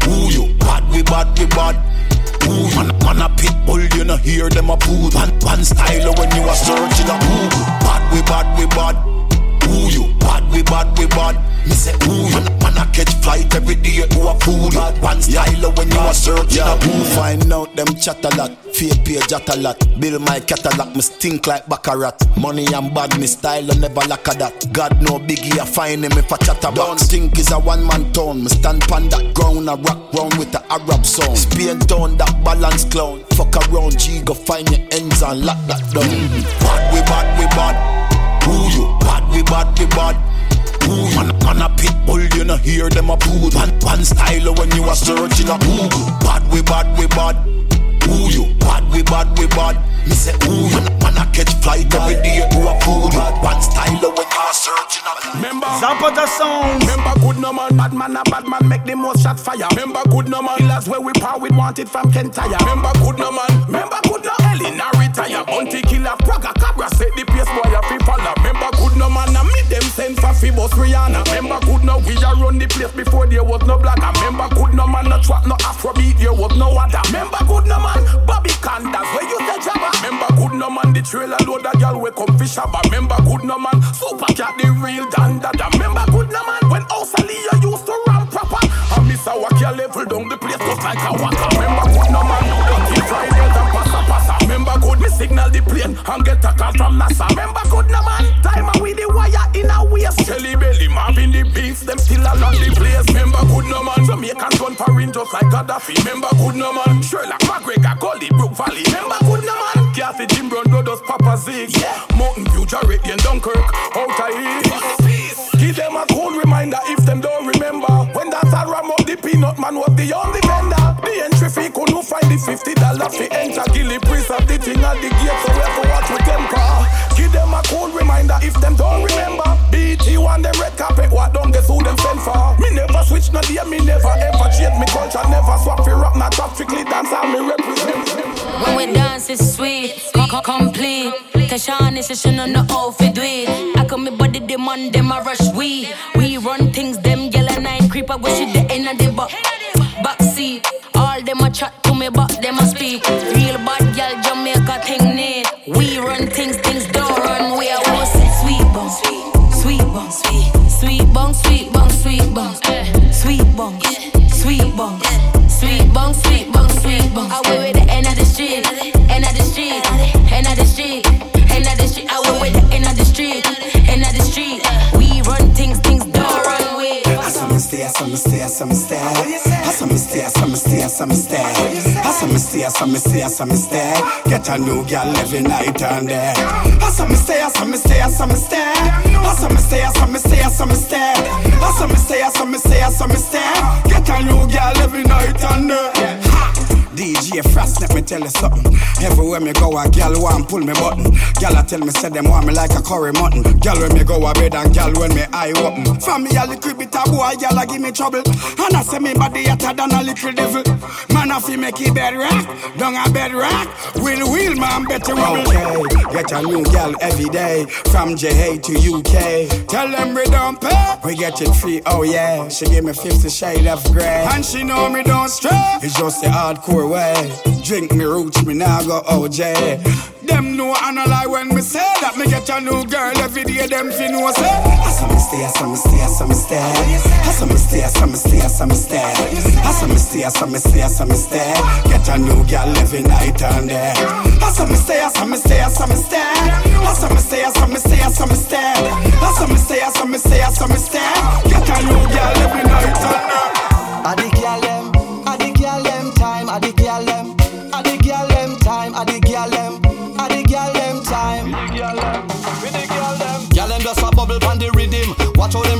Who you? Bad we bad we bad. Ooh, man, man a pit bull, you know hear them a poo. One, one style when you are searching a poo. Bad we bad we bad. Who you? Bad we bad we bad. Me say you? Man, man a catch flight every day to a fool. Bad one style when you are searching a poo. Find out them chat a lot, fake page chat a lot. Build my catalog, me stink like baccarat. Money and bad, me style I never lack of that. God no biggie, I find him if I chat about. Don't think is a one man town. Me stand pon that ground, I rock round with the Arab sound. Spain town, that balance clown. Fuck around, G, go find your ends and lock that down. Mm. Bad we bad we bad. Who you? Bad we bad we bad. Who you? Man, man a pit bull, you know hear them a poo. One, one style when you are searching a who. Bad we bad we bad. Who you? Bad we bad we bad. Me say who you? Man a catch flight every day to a fool. One style when you are searching a Remember Zapata sound Remember good no man Bad man a bad man Make the most shot fire Remember good no man Killers where we power with wanted from Kentire Remember good no man Remember good no Elena retire Bounty killer Praga Cabra Set the pace boy a fi follow Remember good no man And me them send for fi boss Rihanna. Remember good no We a run the place before there was no blagger Remember good no man No trap no Afrobeat There was no other. Remember good no man Bobby Konders Where you say Jabba? Remember good no man The trailer load a girl we come fish up Remember good no man Super cat the real dan da da Remember good no man When Osalia used to run proper. And Miss Awakia level down the place just like a waka Remember good no man signal the plane And get a call from NASA. Remember good no man Time with the wire in a waist. Jelly belly Marvin the beats Them still along the place. Remember good no man Jamaican gun for in just like Gaddafi. Remember good no man Sherlock McGregor Gully Brook Valley. Remember good no man Kathy Jim Brown Dodos Papa Zig yeah. Mountain View Jarrett and Dunkirk Out of Give them a cool reminder if them don't remember peanut man was the only vendor. The entry fee couldn't find the fifty dollar fee. Enter Gilly priest of the thing at the gate so we have to watch with temper Give them a cool reminder if them don't remember. BT one them red carpet what don't guess who them send for? Me never switch no day me never ever change. Me culture never swap for rap not trap strictly dance how me represent. When we dance it's sweet, co- complete. Kashan is session on the outfit do. I come me body demand them a rush we. We run things them nine creep I wish it the end of the back back seat. All them a chat to me but them a speak. Real bad girl Jamaica thing need. We run things things don't run. We are one say sweet bong, sweet bong, sweet sweet bong, sweet bong, sweet bong, saw me stay. Get a new girl every night and day. I me stay, I saw me stay, I saw me stay. I saw me stay, I me stay, I saw me stay. I me stay, I saw me stay, I saw me stay. Get a new girl every night and day. DJ Frost, let me tell you something. Everywhere me go, a gal want pull me button. Gal a tell me say them want me like a curry mutton. Gal when me go a bed and gal when me eye open. From me a little bit of boy, gal a give me trouble. And I say me body hotter than a little devil. Man a fi make it bed rock, down a bed rock. Wheel wheel man better wobble. Okay, get a new gal every day from JA to UK. Tell them we don't pay, we get it free. Oh yeah, she give me 50 shade of grey, and she know me don't stray. It's just the hardcore way. Drink me roots, me now go OJ. Them know I no lie when me say that me get a new girl every day. Them fi know say. I saw me stay, I saw me stay, I saw me stay. I saw me stay, I saw me stay, I saw me stay. I saw me stay, I saw me stay, I me stay. Get a new girl every night and day. I saw me stay, I saw me stay, I saw me stay. I saw me stay, I saw me stay, I saw me stay. I saw me I saw me I me stay. Get a new girl every night and day. I the girl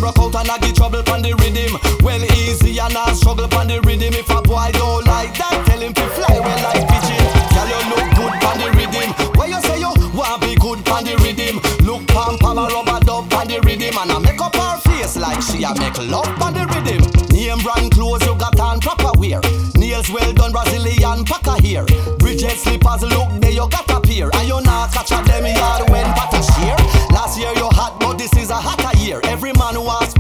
broke out and I get trouble pon the rhythm. Well easy and I struggle pon the rhythm. If a boy don't like that, tell him to fly well like pigeon. Girl you look good pon the rhythm. Why you say you want be good pon the rhythm? Look pam pam a rubber dub pon the rhythm and I make up her face like she a make love pon the rhythm. Name brand clothes you got on proper wear. Nails well done Brazilian packer here. Bridget slippers look there you got a pair. And you not catch a them yard when butter shear. Last year you hot but this is a hotter year. Every man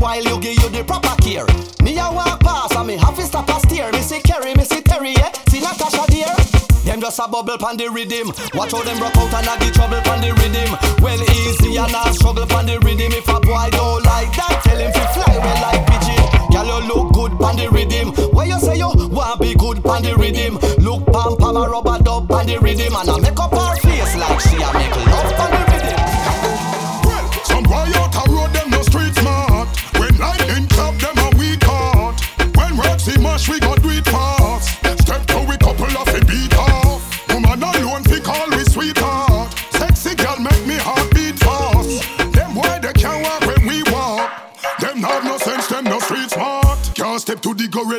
a you give you the proper care. Me a walk past and me have to stop a steer. Me see Kerry, me see Terry, yeah. See Natasha dear. Them just a bubble pon the rhythm. Watch how them rock out and I get trouble pon the rhythm. Well easy and I struggle pon the rhythm. If a boy don't like that, tell him to fly well like pigeon. Girl you look good pon the rhythm. Why you say you want be good pon the rhythm? Look pam pam a rubber dub pon the rhythm and I make up her face like she a make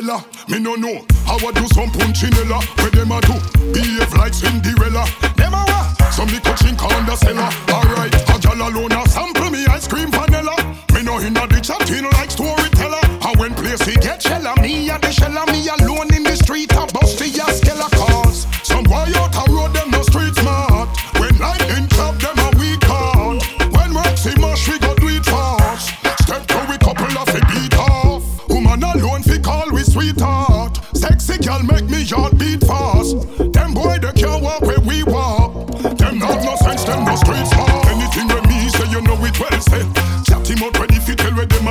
to. Me no know how I do some punchinella. Where them a do? Behave like Cinderella. Them a what? Some little chink on the cellar. Alright, a gal alone a sample me ice cream vanilla. Me no inna the chatting like storyteller. And when place we get shella, me a the shella, me alone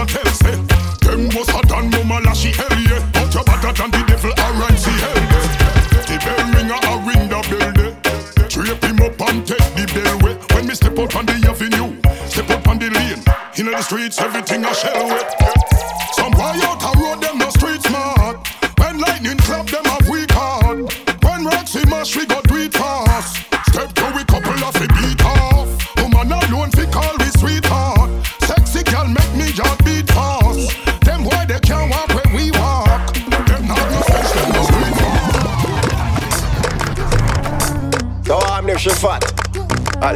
a tell say. Them hell yeah. But you better than the devil alright see. The bell ringer a ring bell there. Drape him up and take the bell way. When me step out on the avenue, step out on the lane. In the streets everything a shell wet.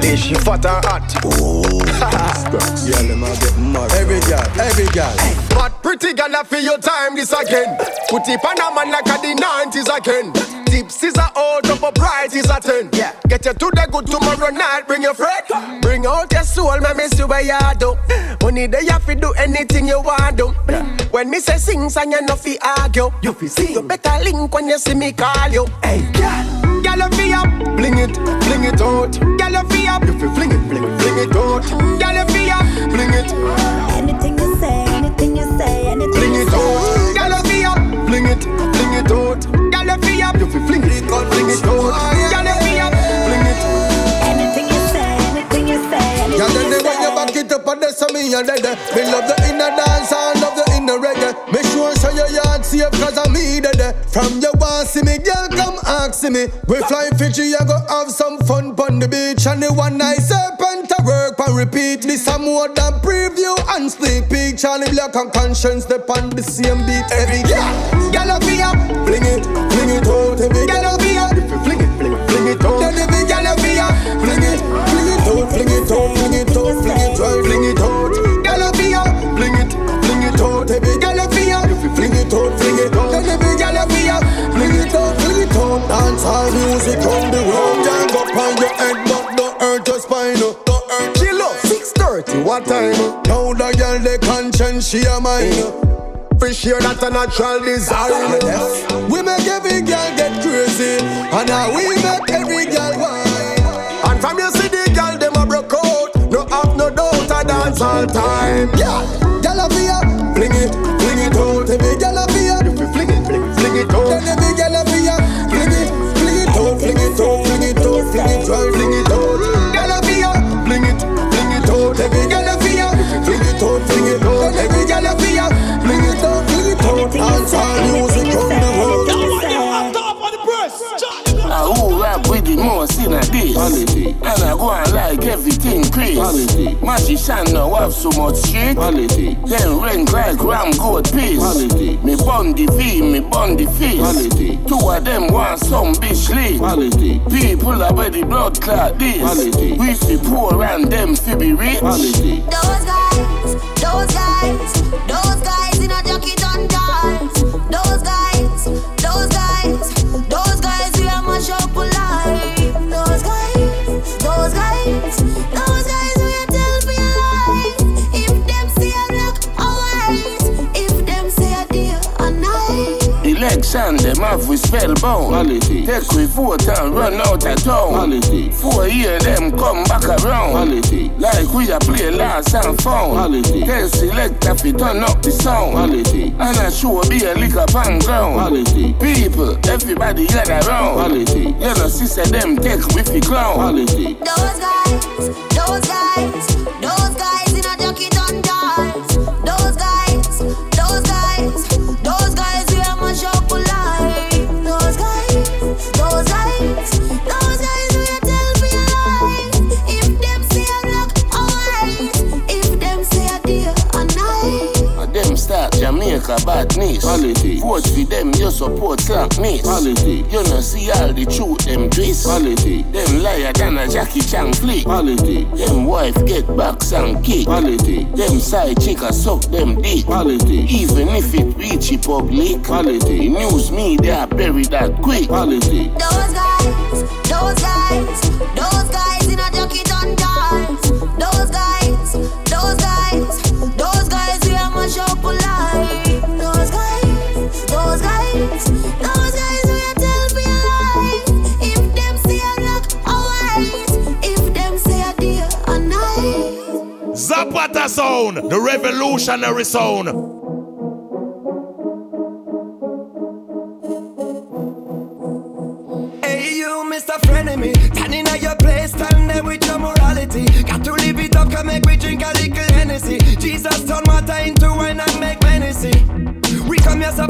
Least she fat and hot. Yeah, them a get mad. Every girl, every girl. But I feel your time this again. Put it on a man like a the 90s again. Tips is a of a price is a 10. Yeah. Get you to the good tomorrow night, bring your friend. Bring out your soul, man, me see where you do. Money there, you fi do anything you want do. When me say sing, song, you no fi argue. You fi sing. You better link when you see me call you. Hey, girl. Girl, you fi up, bling it, bling it out. Girl, you fi up, you fi fling it, fling it, fling it out. Girl, you fi up, bling it. You anything it, fling it out. Girl, you fi up, you fi fling it, fling it out. Girl, you fi up, fling it. Anything you say, anything you say, Girl, then you they when you back it up and that's me and dead. Eh. Me love the inner dance, I love the inner reggae. Make sure so your yard safe cause I'm me dead. Eh. From your want see me, girl, come ask me. We fly Fiji, I go have some fun on the beach. And the one night serpent can repeat this a more than preview and sleepy. Charlie Black and conscience step on the same beat every day. Girl up here, fling it, fling it out every girl up here. If you fling it, fling it, fling it out. Then every girl up here, fling it, fling it out, fling it out, fling it out, fling it out, fling it out. Girl up here, fling it, fling it out every girl up here. If you fling it out, fling it out. Then every girl up here, fling it out, fling it out. Dance all the. over time. Now the girl they conscience she a mine. For sure that's a natural desire. We make every girl get crazy, and now we make every girl wild. And from your city, girl them a broke out. No have no doubt, I dance all time. Yeah. Holiday. And I go and like everything crazy. Holiday. Magician now have so much shit. Holiday. Then rank like ram goat piece. Holiday. Me bond the V, me bond the face. Holiday. Two of them want some bitch lead. Holiday. People are where blood clot this. Holiday. We fi poor and them fi be rich. Holiday. Those guys, those guys, those Sunday, my voice spellbound. Holiday. Take we four and run out of town. Holiday. Four year them come back around. Holiday. Like we are play last and found. Holiday. Then select if we turn up the sound. Holiday. And I sure be a liquor pan ground. Holiday. People, everybody get around. Holiday. You know, sister them take with the clown. Holiday. Those guys, those guys. talk about badness. Politics. Vote for them, you support slackness. Politics. You know see all the truth them dress. Quality. Them liar than a Jackie Chan flick. Politics. Them wife get backs and kick. Politics. Them side chick a suck them dick. Politics. Even if it reach the public. Politics. The news media bury that quick. Politics. Those guys, those guys, those scatter sound, the revolutionary zone. Hey, you, Mr. Frenemy, standing at your place, standing with your morality. Got to live it up, can make me drink a little Hennessy. Jesus turned water into wine and make menacing. We come here, so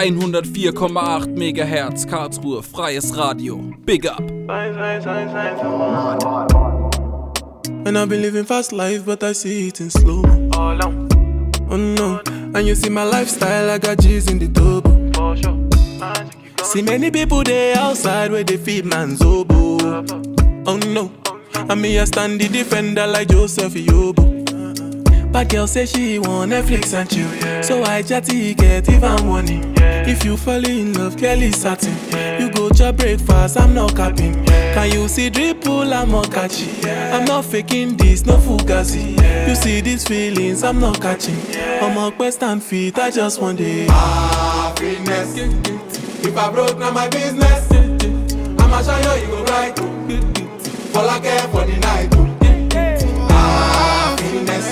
104,8 MHz Karlsruhe, freies Radio. Big up. And I've been living fast life, but I see it in slow. Oh no, and you see my lifestyle, I got G's in the double. See many people there outside where they feed man's oboe. Oh no, and me I stand the defender like Joseph Yobo. But girl say she want Netflix and chill, so I chatty get even money. If you fall in love, Kelly satin. You go to breakfast, I'm not capping. Can you see dripple, I'm not catching. I'm not faking this, no fugazi. You see these feelings, I'm not catching. I'm a quest and feet, I just want it. Happiness. If I broke, now my business. I'ma show you, you go right. All I care for the night. Happiness.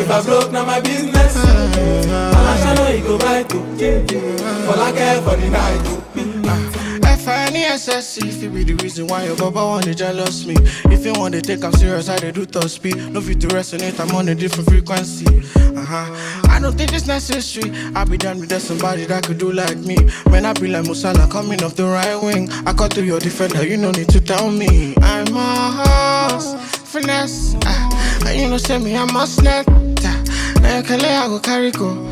If I broke, now my business. I'ma show you, I care for the night. F-I-N-E-S-S If it be the reason why your baba wanna jealous me. If you wanna take I'm serious, I dey do top speed. No fit to resonate, I'm on a different frequency. Uh-huh. I don't think it's necessary. I be done with that somebody that could do like me. When I be like Musala coming off the right wing. I cut through your defender, you no need to tell me. I'm a horse, finesse. Ah. And you know say me, I'm a snap Now you I go carry go. ah. If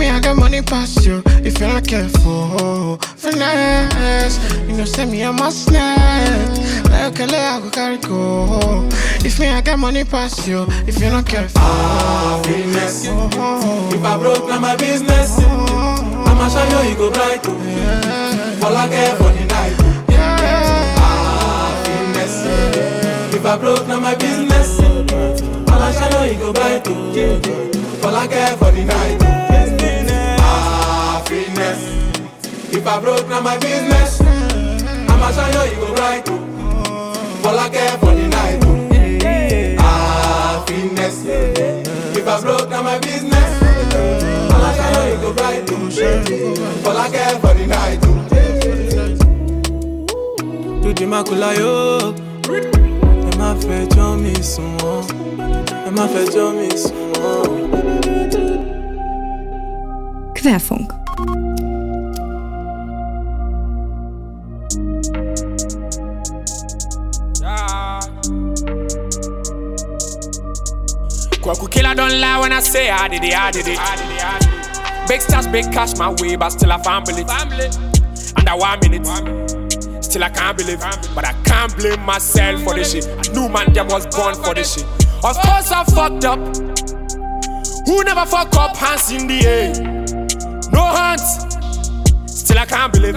me, I got money past you If you're not careful Finesse You know, send me a must snap Like a I go carry go If me, I got money past you If you're not careful ah, Happiness. Oh. If I broke, now my business. I'ma show you, you go bright. All I care for the night. Happiness. Ah, if I broke, now my business. I'ma show you, you go bright. I care for the night. I broke, now my business. I'ma show you, you go bright. All I care for the night. Happiness. If I broke, now my business. I'ma show you, you go bright. All I care for the night. Dúdú má kú láyò. Ẹ má fẹjọ́ mi sùn wọ́n. Ẹ má fẹjọ́ mi sùn wọ́n. Querfunk. Kwaku killer don't lie when I say I did it, I did it. Big stars, big cash my way, but still I family. Under one minute, still I can't believe. But I can't blame myself for this shit. I knew man them was born for this shit. Of course I fucked up. Who never fuck up? Hands in the air. No hands. Still I can't believe.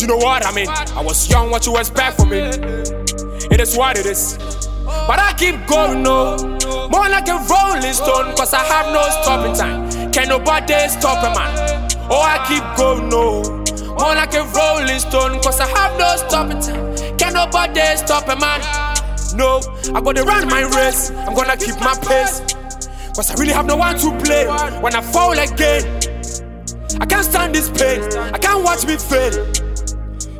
You know what I mean? I was young, what you expect from me? It is what it is. But I keep going, no. More like a rolling stone, cause I have no stopping time. Can nobody stop a man? Oh, I keep going, no. More like a rolling stone, cause I have no stopping time. Can nobody stop a man? No, I gotta run my race. I'm gonna keep my pace. Cause I really have no one to play when I fall again. I can't stand this pain, I can't watch me fail.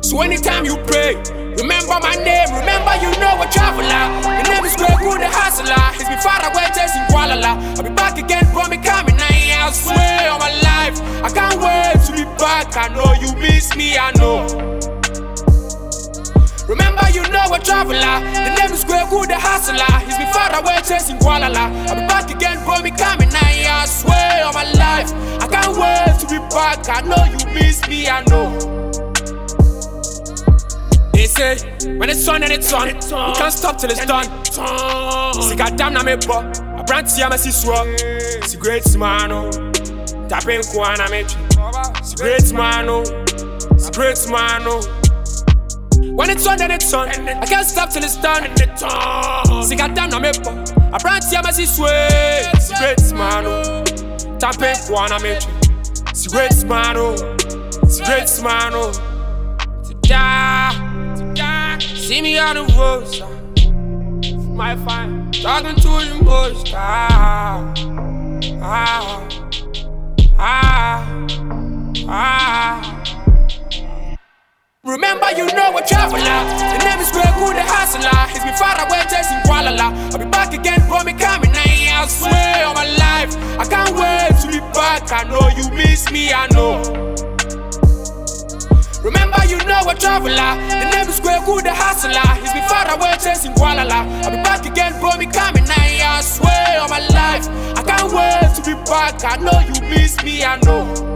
So anytime you pray, remember my name, remember you know a traveler. The name is Kwaku, the hustler. He's been far away, chasing Kuala I'll be back again, bro, me coming. I swear on my life, I can't wait to be back. I know you miss me, I know. Remember, you know a traveler. The name is Kwaku, the hustler. He's been far away, chasing Kuala I'll be back again, bro, me coming. I swear on my life, I can't wait to be back. I know you miss me, I know. Say, when it's on and it's on, we can't stop till it's done. See, goddamn, na me bo. I brand see, I'm a siswa. See, great man, oh. Tapping Kwana, me. See, great man, oh. See, great man, oh. When it's on, then it's on. I can't stop till it's done. See, goddamn, na me bo. I brand see, I'm a siswa. See, great man, oh. Tapping Kwana, me. See, great man, oh. See, great man, oh. Yeah. See me on the roadside. my find talking to the most. Ah, ah, ah, ah. Remember, you know a traveler. The name is Greg who the hustler. He's been far away chasing Kuala I'll be back again, promise coming. I swear on my life, I can't wait to be back. I know you miss me, I know. Remember, you know a traveler. The name is Kwaku, the hustler. He's been far away chasing Kuala I'll be back again, for me coming. I swear on my life, I can't wait to be back. I know you miss me, I know.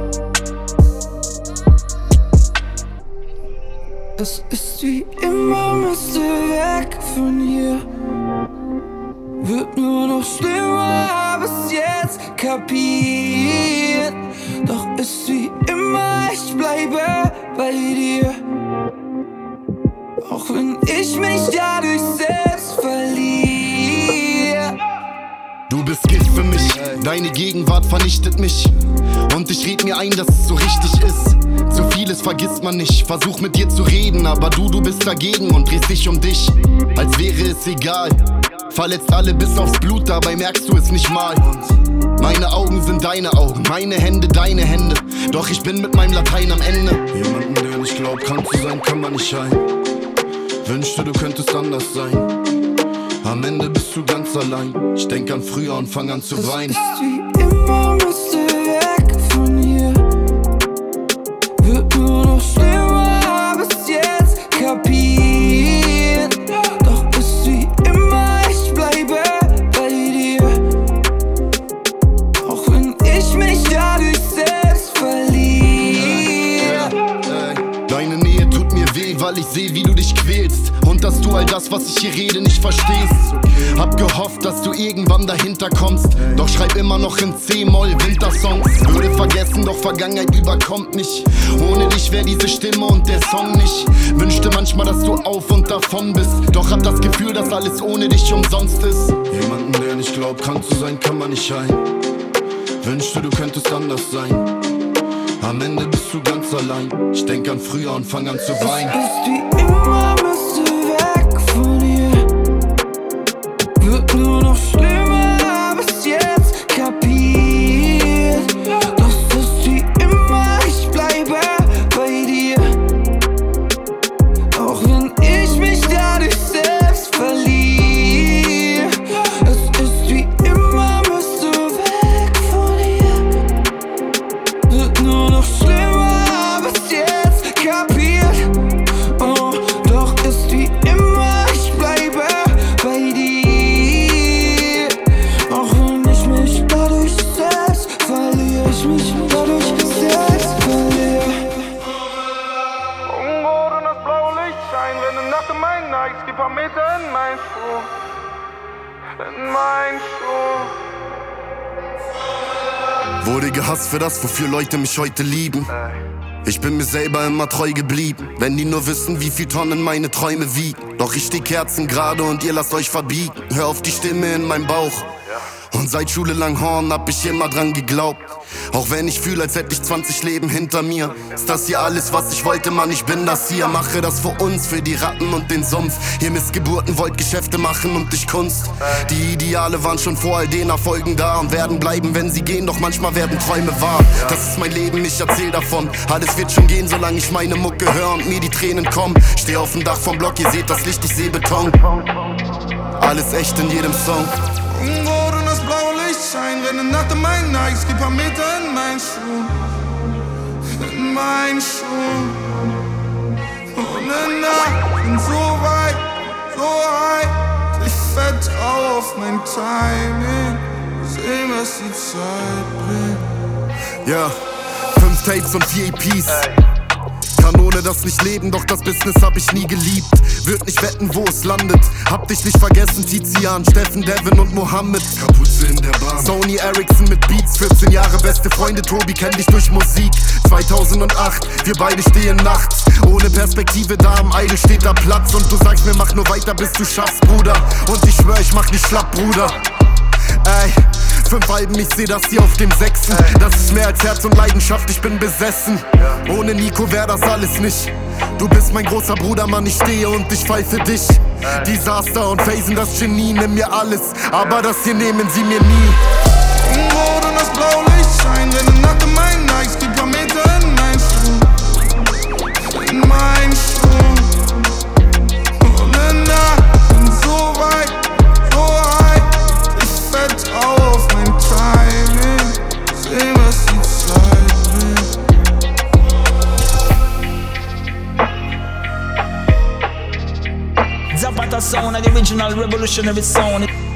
Wird nur noch schlimmer, hab es jetzt kapiert. Doch ist wie immer, ich bleibe bei dir. Auch wenn ich mich dadurch selbst Du bist Gift für mich, deine Gegenwart vernichtet mich. Und ich red mir ein, dass es so richtig ist. Zu vieles vergisst man nicht. Versuch mit dir zu reden, aber du, du bist dagegen und drehst dich um dich. Als wäre es egal. Verletzt alle bis aufs Blut, dabei merkst du es nicht mal. Meine Augen sind deine Augen, meine Hände deine Hände. Doch ich bin mit meinem Latein am Ende. Jemanden, der nicht glaubt, krank zu sein, kann man nicht ein. Wünschte, du könntest anders sein. Am Ende bist du ganz allein. Ich denk an früher und fang an zu weinen. Wie immer müsste irgendwann dahinter kommst. Doch schreib immer noch in C-Moll Wintersongs. Würde vergessen, doch Vergangenheit überkommt mich. Ohne dich wär diese Stimme und der Song nicht. Wünschte manchmal, dass du auf und davon bist. Doch hab das Gefühl, dass alles ohne dich umsonst ist. Jemanden, der nicht glaubt, krank zu sein, kann man nicht ein. Wünschte, du könntest anders sein. Am Ende bist du ganz allein. Ich denk an früher und fang an zu weinen. Das, wofür Leute mich heute lieben. Ich bin mir selber immer treu geblieben. Wenn die nur wissen, wie viel Tonnen meine Träume wiegen. Doch ich steh Kerzen gerade und ihr lasst euch verbiegen. Hör auf die Stimme in meinem Bauch. Und seit Schule lang Horn hab ich immer dran geglaubt. Auch wenn ich fühle, als hätte ich 20 Leben hinter mir. Ist das hier alles, was ich wollte, Mann? Ich bin das hier. Mache das für uns, für die Ratten und den Sumpf. Ihr Missgeburten wollt Geschäfte machen und ich Kunst. Die Ideale waren schon vor all den Erfolgen da und werden bleiben, wenn sie gehen. Doch manchmal werden Träume wahr. Das ist mein Leben, ich erzähl davon. Alles wird schon gehen, solange ich meine Mucke höre und mir die Tränen kommen. Steh auf dem Dach vom Block, ihr seht das Licht, ich seh Beton. Alles echt in jedem Song. Unrot und das blaue Licht scheint, wenn du nach dem Main neigst, gib paar Meter in mein Schuh. In mein Schuh. Und in Nacht bin so weit, so high. Ich vertrau auf mein Timing. Sehen, was die Zeit bringt. Ja, fünf Tapes und vier EPs. Kann ohne das nicht leben, doch das Business hab ich nie geliebt. Würd nicht wetten, wo es landet. Hab dich nicht vergessen, Tizian, Steffen, Devin und Mohammed. Kapuze in der Bahn. Sony Ericsson mit Beats, 14 Jahre beste Freunde, Tobi kenn dich durch Musik. 2008, wir beide stehen nachts. Ohne Perspektive, da am Eidel steht da Platz. Und du sagst mir, mach nur weiter, bis du schaffst, Bruder. Und ich schwör, ich mach nicht schlapp, Bruder. Fünf Alben, ich seh das hier auf dem sechsten. Das ist mehr als Herz und Leidenschaft, ich bin besessen. Ohne Nico wär das alles nicht. Du bist mein großer Bruder, Mann, ich stehe und ich pfeife dich. Desaster und Phasen, das Genie, nimm mir alles. Aber das hier nehmen sie mir nie. Rot und das Blaulicht scheint, wenn du Nacht in meinen Eyes, die Planeten in meinen Schuh. In meinen Schuh. Und bin so weit. Sound of the original revolutionary sound.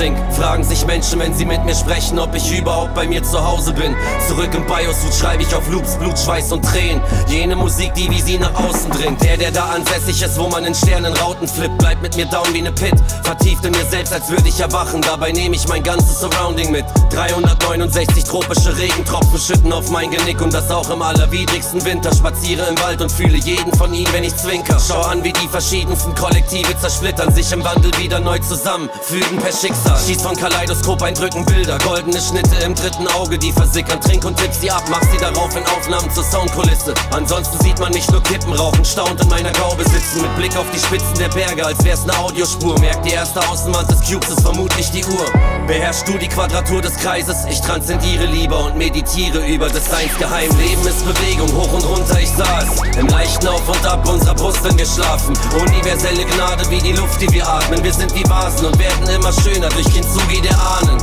Im Traum versink, fragen sich Menschen, wenn sie mit mir sprechen, ob ich überhaupt bei mir zu Hause bin. Zurück im Biosud schreibe ich auf Loops, Blut, Schweiß und Tränen. Jene Musik, die wie sie nach außen dringt. Der, der da ansässig ist, wo man in Sternenrauten flippt, bleibt mit mir down wie ne Pit. Vertieft in mir selbst, als würde ich erwachen. Dabei nehme ich mein ganzes Surrounding mit. 369 tropische Regentropfen schütten auf mein Genick und das auch im allerwidrigsten Winter. Spaziere im Wald und fühle jeden von ihnen, wenn ich zwinker. Schau an, wie die verschiedensten Kollektive zersplittern, sich im Wandel wieder neu zusammen zusammenfügen per Schicksal. Schieß von Kaleidoskop eindrücken Bilder, goldene Schnitte im dritten Auge, die versickern. Trink und tipp sie ab, mach sie darauf in Aufnahmen zur Soundkulisse. Ansonsten sieht man mich nur Kippen rauchen, staunt in meiner Gaube sitzen. Mit Blick auf die Spitzen der Berge, als wär's ne Audiospur. Merkt die erste Außenwand des Cubes ist vermutlich die Uhr. Beherrschst du die Quadratur des Kreises? Ich transzendiere lieber und meditiere über des Seins Geheim. Leben ist Bewegung, hoch und runter, ich saß. Im leichten Auf und Ab unserer Brust geschlafen. Universelle Gnade wie die Luft, die wir atmen. Wir sind wie Vasen und werden immer schöner durch Kintsugi der Ahnen.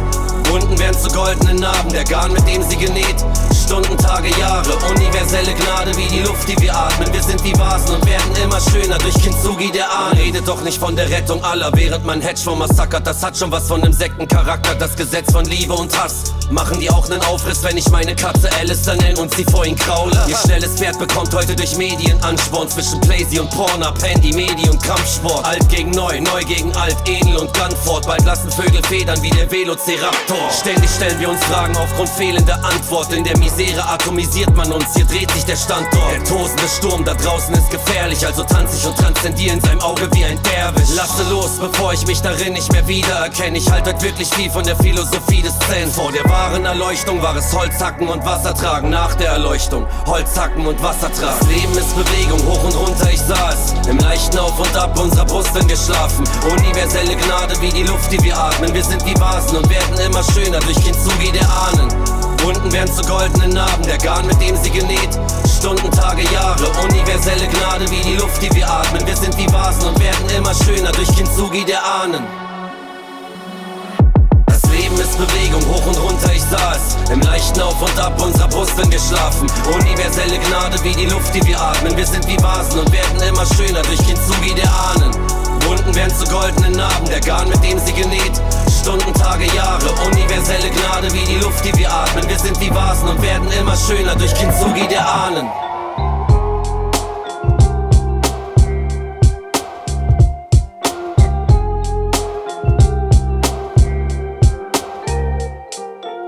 Wunden werden zu goldenen Narben, der Garn, mit dem sie genäht. Stunden, Tage, Jahre, universelle Gnade wie die Luft, die wir atmen. Wir sind wie Vasen und werden immer schöner durch Kintsugi der Ahnen. Redet doch nicht von der Rettung aller, während man Hedge vom. Das hat schon was von einem Sektencharakter, das Gesetz von Liebe und Hass. Machen die auch nen Aufriss, wenn ich meine Katze Alistair nenne und sie vor ihn kraule? Ihr schnelles Pferd bekommt heute durch Medien Ansporn zwischen Playsy und Pornhub, Handy, Medi und Kampfsport. Alt gegen neu, neu gegen alt, Enel und Gunford. Bald lassen Vögel federn wie der Velociraptor. Ständig stellen wir uns Fragen aufgrund fehlender Antwort. In der Misere atomisiert man uns, hier dreht sich der Standort. Der tosende Sturm da draußen ist gefährlich, also tanze ich und transzendiere in seinem Auge wie ein Derwisch. Lasse los, bevor ich mich darin nicht mehr wiedererkenne. Ich halte heute wirklich viel von der Philosophie des Zen. Vor der wahren Erleuchtung war es Holzhacken und Wasser tragen. Nach der Erleuchtung Holzhacken und Wasser tragen. Das Leben ist Bewegung, hoch und runter, ich sah es. Im leichten Auf und Ab unserer Brust bin geschlafen. Universelle Gnade wie die Luft, die wir atmen. Wir sind wie Vasen und werden immer schöner durch Kintsugi der Ahnen. Wunden werden zu goldenen Narben, der Garn, mit dem sie genäht. Stunden, Tage, Jahre, universelle Gnade wie die Luft, die wir atmen. Wir sind wie Vasen und werden immer schöner durch Kintsugi der Ahnen. Das Leben ist Bewegung, hoch und runter, ich sah es. Im leichten Auf und Ab unserer Brust bin geschlafen. Universelle Gnade wie die Luft, die wir atmen. Wir sind wie Vasen und werden immer schöner durch Kintsugi der Ahnen. Wunden werden zu goldenen Narben, der Garn, mit dem sie genäht. Stunden, Tage, Jahre, universelle Gnade wie die Luft, die wir atmen. Wir sind wie Vasen und werden immer schöner durch Kintsugi der Ahnen.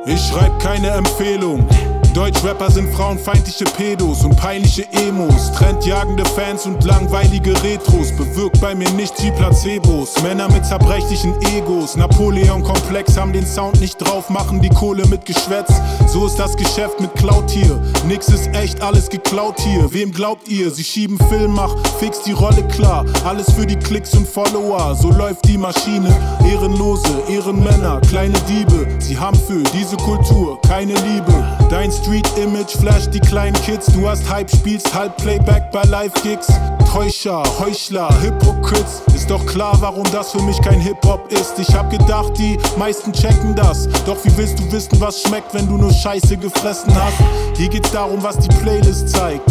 Ich schreib keine Empfehlung. Deutschrapper sind frauenfeindliche Pedos und peinliche Emos. Trendjagende Fans und langweilige Retros. Bewirkt bei mir nichts wie Placebos. Männer mit zerbrechlichen Egos. Napoleon-Komplex haben den Sound nicht drauf, machen die Kohle mit Geschwätz. So ist das Geschäft mit Cloud hier. Nix ist echt, alles geklaut hier. Wem glaubt ihr? Sie schieben Film, mach fix die Rolle klar. Alles für die Klicks und Follower. So läuft die Maschine. Ehrenlose, Ehrenmänner, kleine Diebe. Sie haben für diese Kultur keine Liebe. Dein Street-Image flasht die kleinen Kids. Du hast Hype, spielst halb Playback bei Live-Gigs. Täuscher, Heuchler, Hypocrites. Ist doch klar, warum das für mich kein Hip-Hop ist. Ich hab gedacht, die meisten checken das. Doch wie willst du wissen, was schmeckt, wenn du nur Scheiße gefressen hast? Hier geht's darum, was die Playlist zeigt.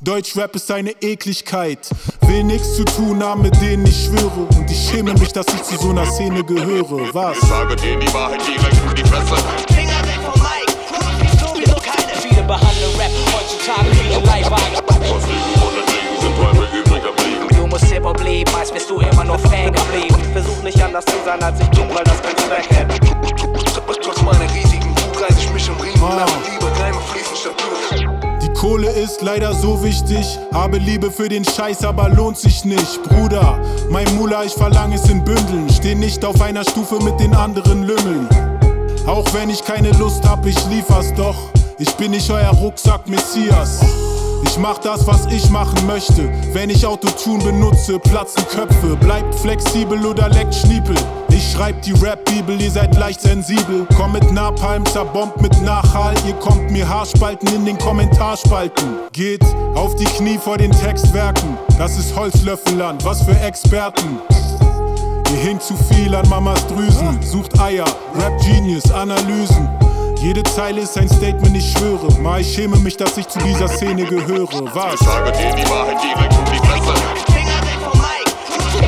Deutschrap ist eine Ekligkeit. Will nichts zu tun haben, mit denen ich schwöre. Und ich schäme mich, dass ich zu so einer Szene gehöre. Was? Ich sage dir die Wahrheit direkt in die Fresse. Viele behandeln Rap heutzutage ein Leihwagen. Du musst Hip-Hop leben, als bist du immer nur Fan geblieben. Versuch nicht anders zu sein als ich bin, weil das kein Zweck hat. Trotz meiner riesigen Wut reiß ich mich im Riemen Ah. nach Liebe, fließen statt Blut. Kohle ist leider so wichtig. Habe Liebe für den Scheiß, aber lohnt sich nicht. Bruder, mein Mula, ich verlange es in Bündeln. Steh nicht auf einer Stufe mit den anderen Lümmeln. Auch wenn ich keine Lust hab, ich liefer's doch. Ich bin nicht euer Rucksack Messias. Ich mach das, was ich machen möchte. Wenn ich Autotune benutze, platzen Köpfe. Bleibt flexibel oder leckt Schniepel. Ich schreib die Rap-Bibel, ihr seid leicht sensibel. Komm mit Napalm, zerbombt mit Nachhall. Ihr kommt mir Haarspalten in den Kommentarspalten. Geht auf die Knie vor den Textwerken. Das ist Holzlöffelland, was für Experten. Ihr hinkt zu viel an Mamas Drüsen. Sucht Eier, Rap Genius, Analysen. Jede Zeile ist ein Statement, ich schwöre. Mal ich schäme mich, dass ich zu dieser Szene gehöre. Was? Ich sage dir die Wahrheit direkt um die Fresse. Finger weg vom Mike.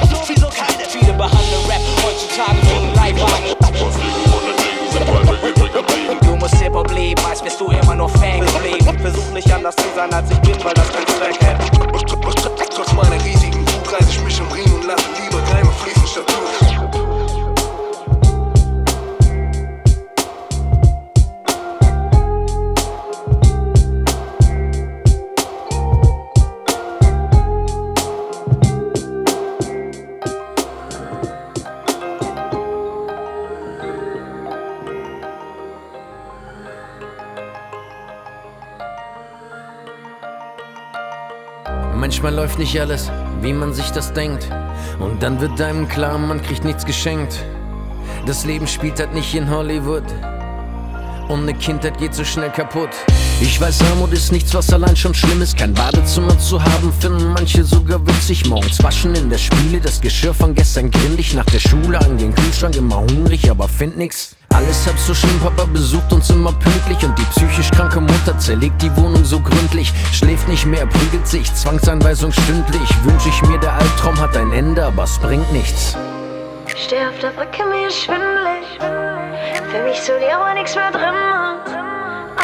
Sowieso keine. Viele behandeln Rap heutzutage wie ein Leihwagen. Du musst Hip-Hop leben, als wärst du immer nur Fan geblieben. Versuch nicht anders zu sein, als ich bin, weil das kein Zweck hat. Trotz meiner riesigen Wut reiß ich mich im Ring und lasse lieber Keime fließen statt Blut. Manchmal läuft nicht alles, wie man sich das denkt. Und dann wird einem klar, man kriegt nichts geschenkt. Das Leben spielt halt nicht in Hollywood. Und eine Kindheit geht so schnell kaputt. Ich weiß, Armut ist nichts, was allein schon schlimm ist. Kein Badezimmer zu haben, finden manche sogar witzig. Morgens waschen in der Spiele, das Geschirr von gestern grindig. Nach der Schule an den Kühlschrank, immer hungrig, aber find nix. Alles halb so schlimm, Papa besucht uns immer pünktlich. Und die psychisch kranke Mutter zerlegt die Wohnung so gründlich. Schläft nicht mehr, prügelt sich, Zwangsanweisung stündlich. Wünsch ich mir, der Albtraum hat ein Ende, aber es bringt nichts. Steh auf der Brücke, mir ist schwindelig. Für mich so dir aber nichts mehr drin.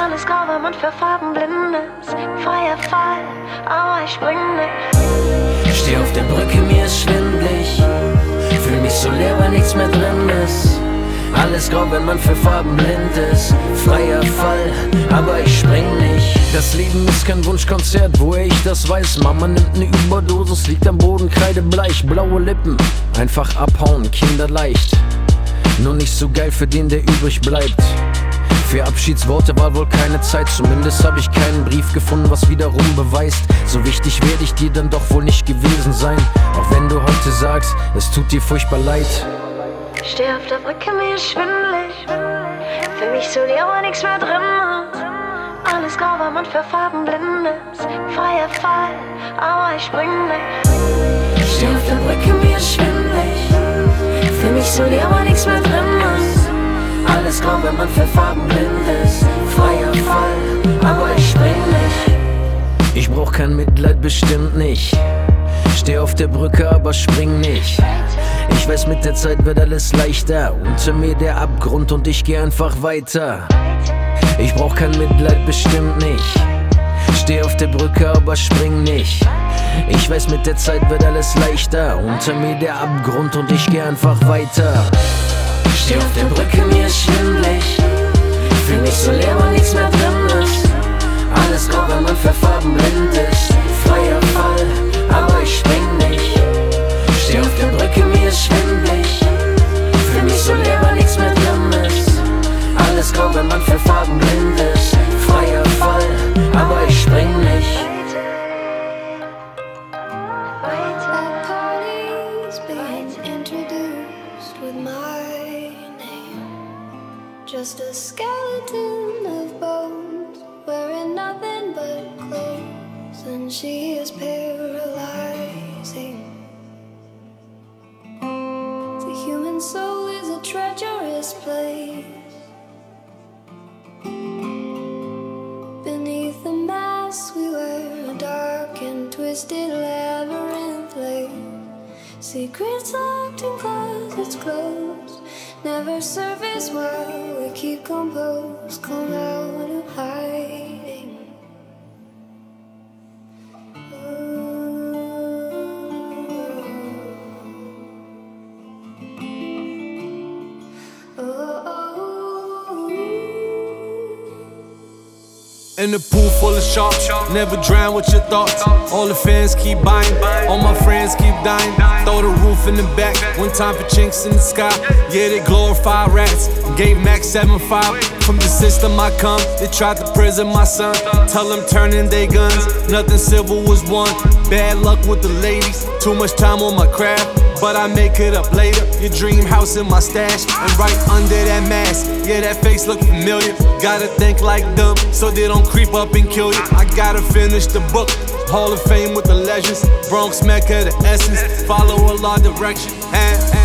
Alles grau, weil man für Farben blind ist. Freier Fall, aber ich spring nicht. Steh auf der Brücke, mir ist schwindlig. Fühl mich so leer, weil nichts mehr drin ist. Alles grau, wenn man für Farben blind ist. Freier Fall, aber ich spring nicht. Das Leben ist kein Wunschkonzert, woher ich das weiß. Mama nimmt ne Überdosis, liegt am Boden, kreidebleich, blaue Lippen. Einfach abhauen, kinderleicht. Nur nicht so geil für den, der übrig bleibt. Für Abschiedsworte war wohl keine Zeit, zumindest habe ich keinen Brief gefunden, was wiederum beweist. So wichtig werde ich dir dann doch wohl nicht gewesen sein. Auch wenn du heute sagst, es tut dir furchtbar leid. Steh auf der Brücke, mir ist schwindelig. Für mich so dir aber nichts mehr drin. Alles grau, weil man für Farben blind ist. Freier Fall, aber ich spring nicht. Steh auf der Brücke, mir ist schwindelig. Für mich so dir aber nichts mehr drin. Alles grau, wenn man für Farben blind ist. Freier Fall, aber ich spring nicht. Ich brauch kein Mitleid, bestimmt nicht. Steh auf der Brücke, aber spring nicht. Ich weiß, mit der Zeit wird alles leichter. Unter mir der Abgrund und ich geh einfach weiter. Ich brauch kein Mitleid, bestimmt nicht. Steh auf der Brücke, aber spring nicht. Ich weiß, mit der Zeit wird alles leichter. Unter mir der Abgrund und ich geh einfach weiter. Steh auf der Brücke, mir ist schwindlig. Fühl mich so leer, weil nichts mehr drin ist. Alles grau, wenn man für Farben blind ist. Freier Fall, aber ich spring nicht. Steh auf der Brücke, mir ist schwindlig. Fühl mich so leer, weil nichts. Alles wenn man für Farben blind ist. Fall, aber ich spring nicht. Just a skeleton of bones, wearing nothing but clothes, and she is paralyzing. Soul is a treacherous place. Beneath the mask we wear, a dark and twisted labyrinth. Secrets locked in closets closed, never surface while we keep composed, come out of hiding. In the pool full of sharks, never drown with your thoughts. All the fans keep buying, all my friends keep dying. Throw the roof in the back, one time for chinks in the sky. Yeah, they glorify rats. Gave Max 7-5. From the system I come, they tried to prison my son. Tell them turn in they guns, nothing civil was won. Bad luck with the ladies, too much time on my craft. but I make it up later. Your dream house in my stash, and right under that mask, yeah, that face look familiar. Gotta think like them, so they don't creep up and kill you. I gotta finish the book. Hall of Fame with the legends, Bronx Mecca, the essence. Follow a law direction. And, and.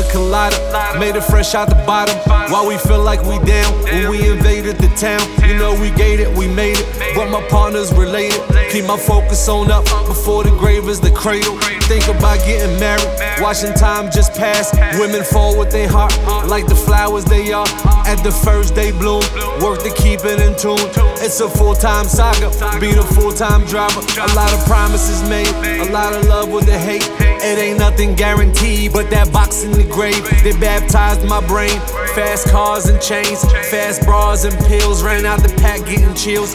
Pina colada, made it fresh out the bottom. While we feel like we down, when we invaded the town, you know we gated, we made it. But my partners related, keep my focus on up. Before the grave is the cradle. Think about getting married, watching time just pass. Women fall with their heart, like the flowers they are. At the first they bloom, work to keep it in tune. It's a full time saga, be the full time driver. A lot of promises made, a lot of love with the hate. It ain't nothing guaranteed, but that box in the grave, they baptized my brain. Fast cars and chains, fast bras and pills, ran out the pack getting chills.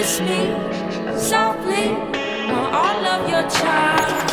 listening softly on all of your child.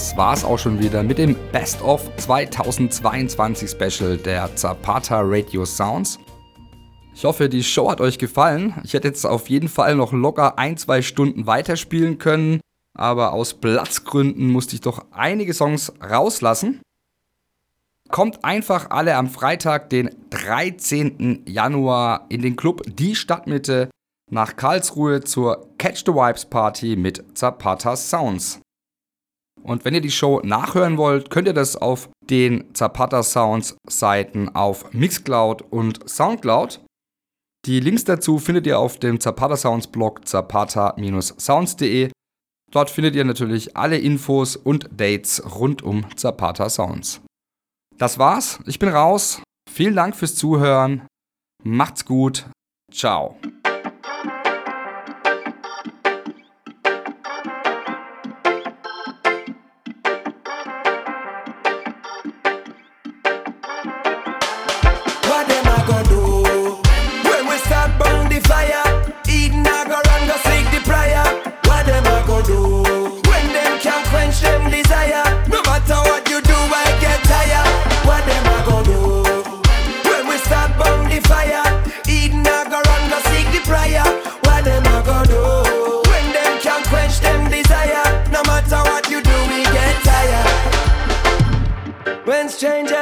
Das war's auch schon wieder mit dem Best of 2022 Special der Zapata Radio Sounds. Ich hoffe, die Show hat euch gefallen. Ich hätte jetzt auf jeden Fall noch locker ein, zwei Stunden weiterspielen können, aber aus Platzgründen musste ich doch einige Songs rauslassen. Kommt einfach alle am Freitag, den 13. Januar in den Club Die Stadtmitte nach Karlsruhe zur Catch the Vibes Party mit Zapata Sounds. Und wenn ihr die Show nachhören wollt, könnt ihr das auf den Zapata Sounds Seiten auf Mixcloud und Soundcloud. Die Links dazu findet ihr auf dem Zapata Sounds Blog zapata-sounds.de. Dort findet ihr natürlich alle Infos und Dates rund um Zapata Sounds. Das war's, ich bin raus. Vielen Dank fürs Zuhören. Macht's gut. Ciao.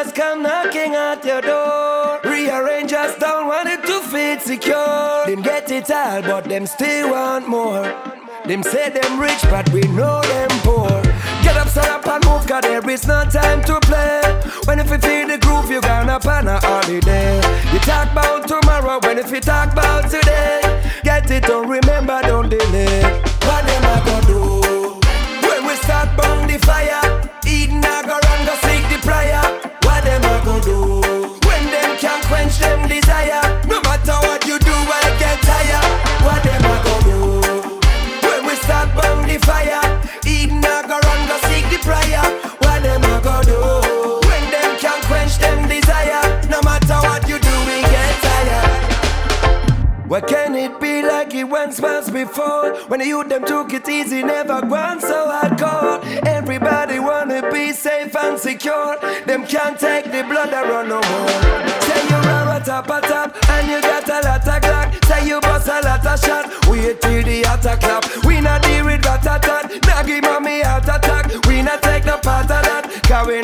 Come knocking at your door, rearrangers don't want it to fit secure. Them get it all, but them still want more. Them say them rich, but we know them poor. Get up, stand up and move, cause there is no time to play. When if you feel the groove, you gonna on a holiday. You talk about tomorrow, when if you talk about today. Get it, don't remember, don't delay. What them a go do? When we start burn the fire, Eden a go go do? When them can't quench them desire, no matter what you do, I get tired. What them a go do? When we start burn the fire, Eden a go run go seek the prayer. What them a go do? When them can't quench them desire, no matter what you do, we get tired. What can it be like it once was before? When the youth them took it easy, never gone so hardcore. Everybody wanna be safe and secure. Them can't take the blood that run no more. Say you run a top a top and you got a lot of clock. Say you bust a lot of shot. Wait till the attack clap. We not deal with rat a tat. Now give mommy heart attack. We not take no part of that. Cause we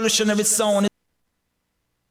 revolutionary sound.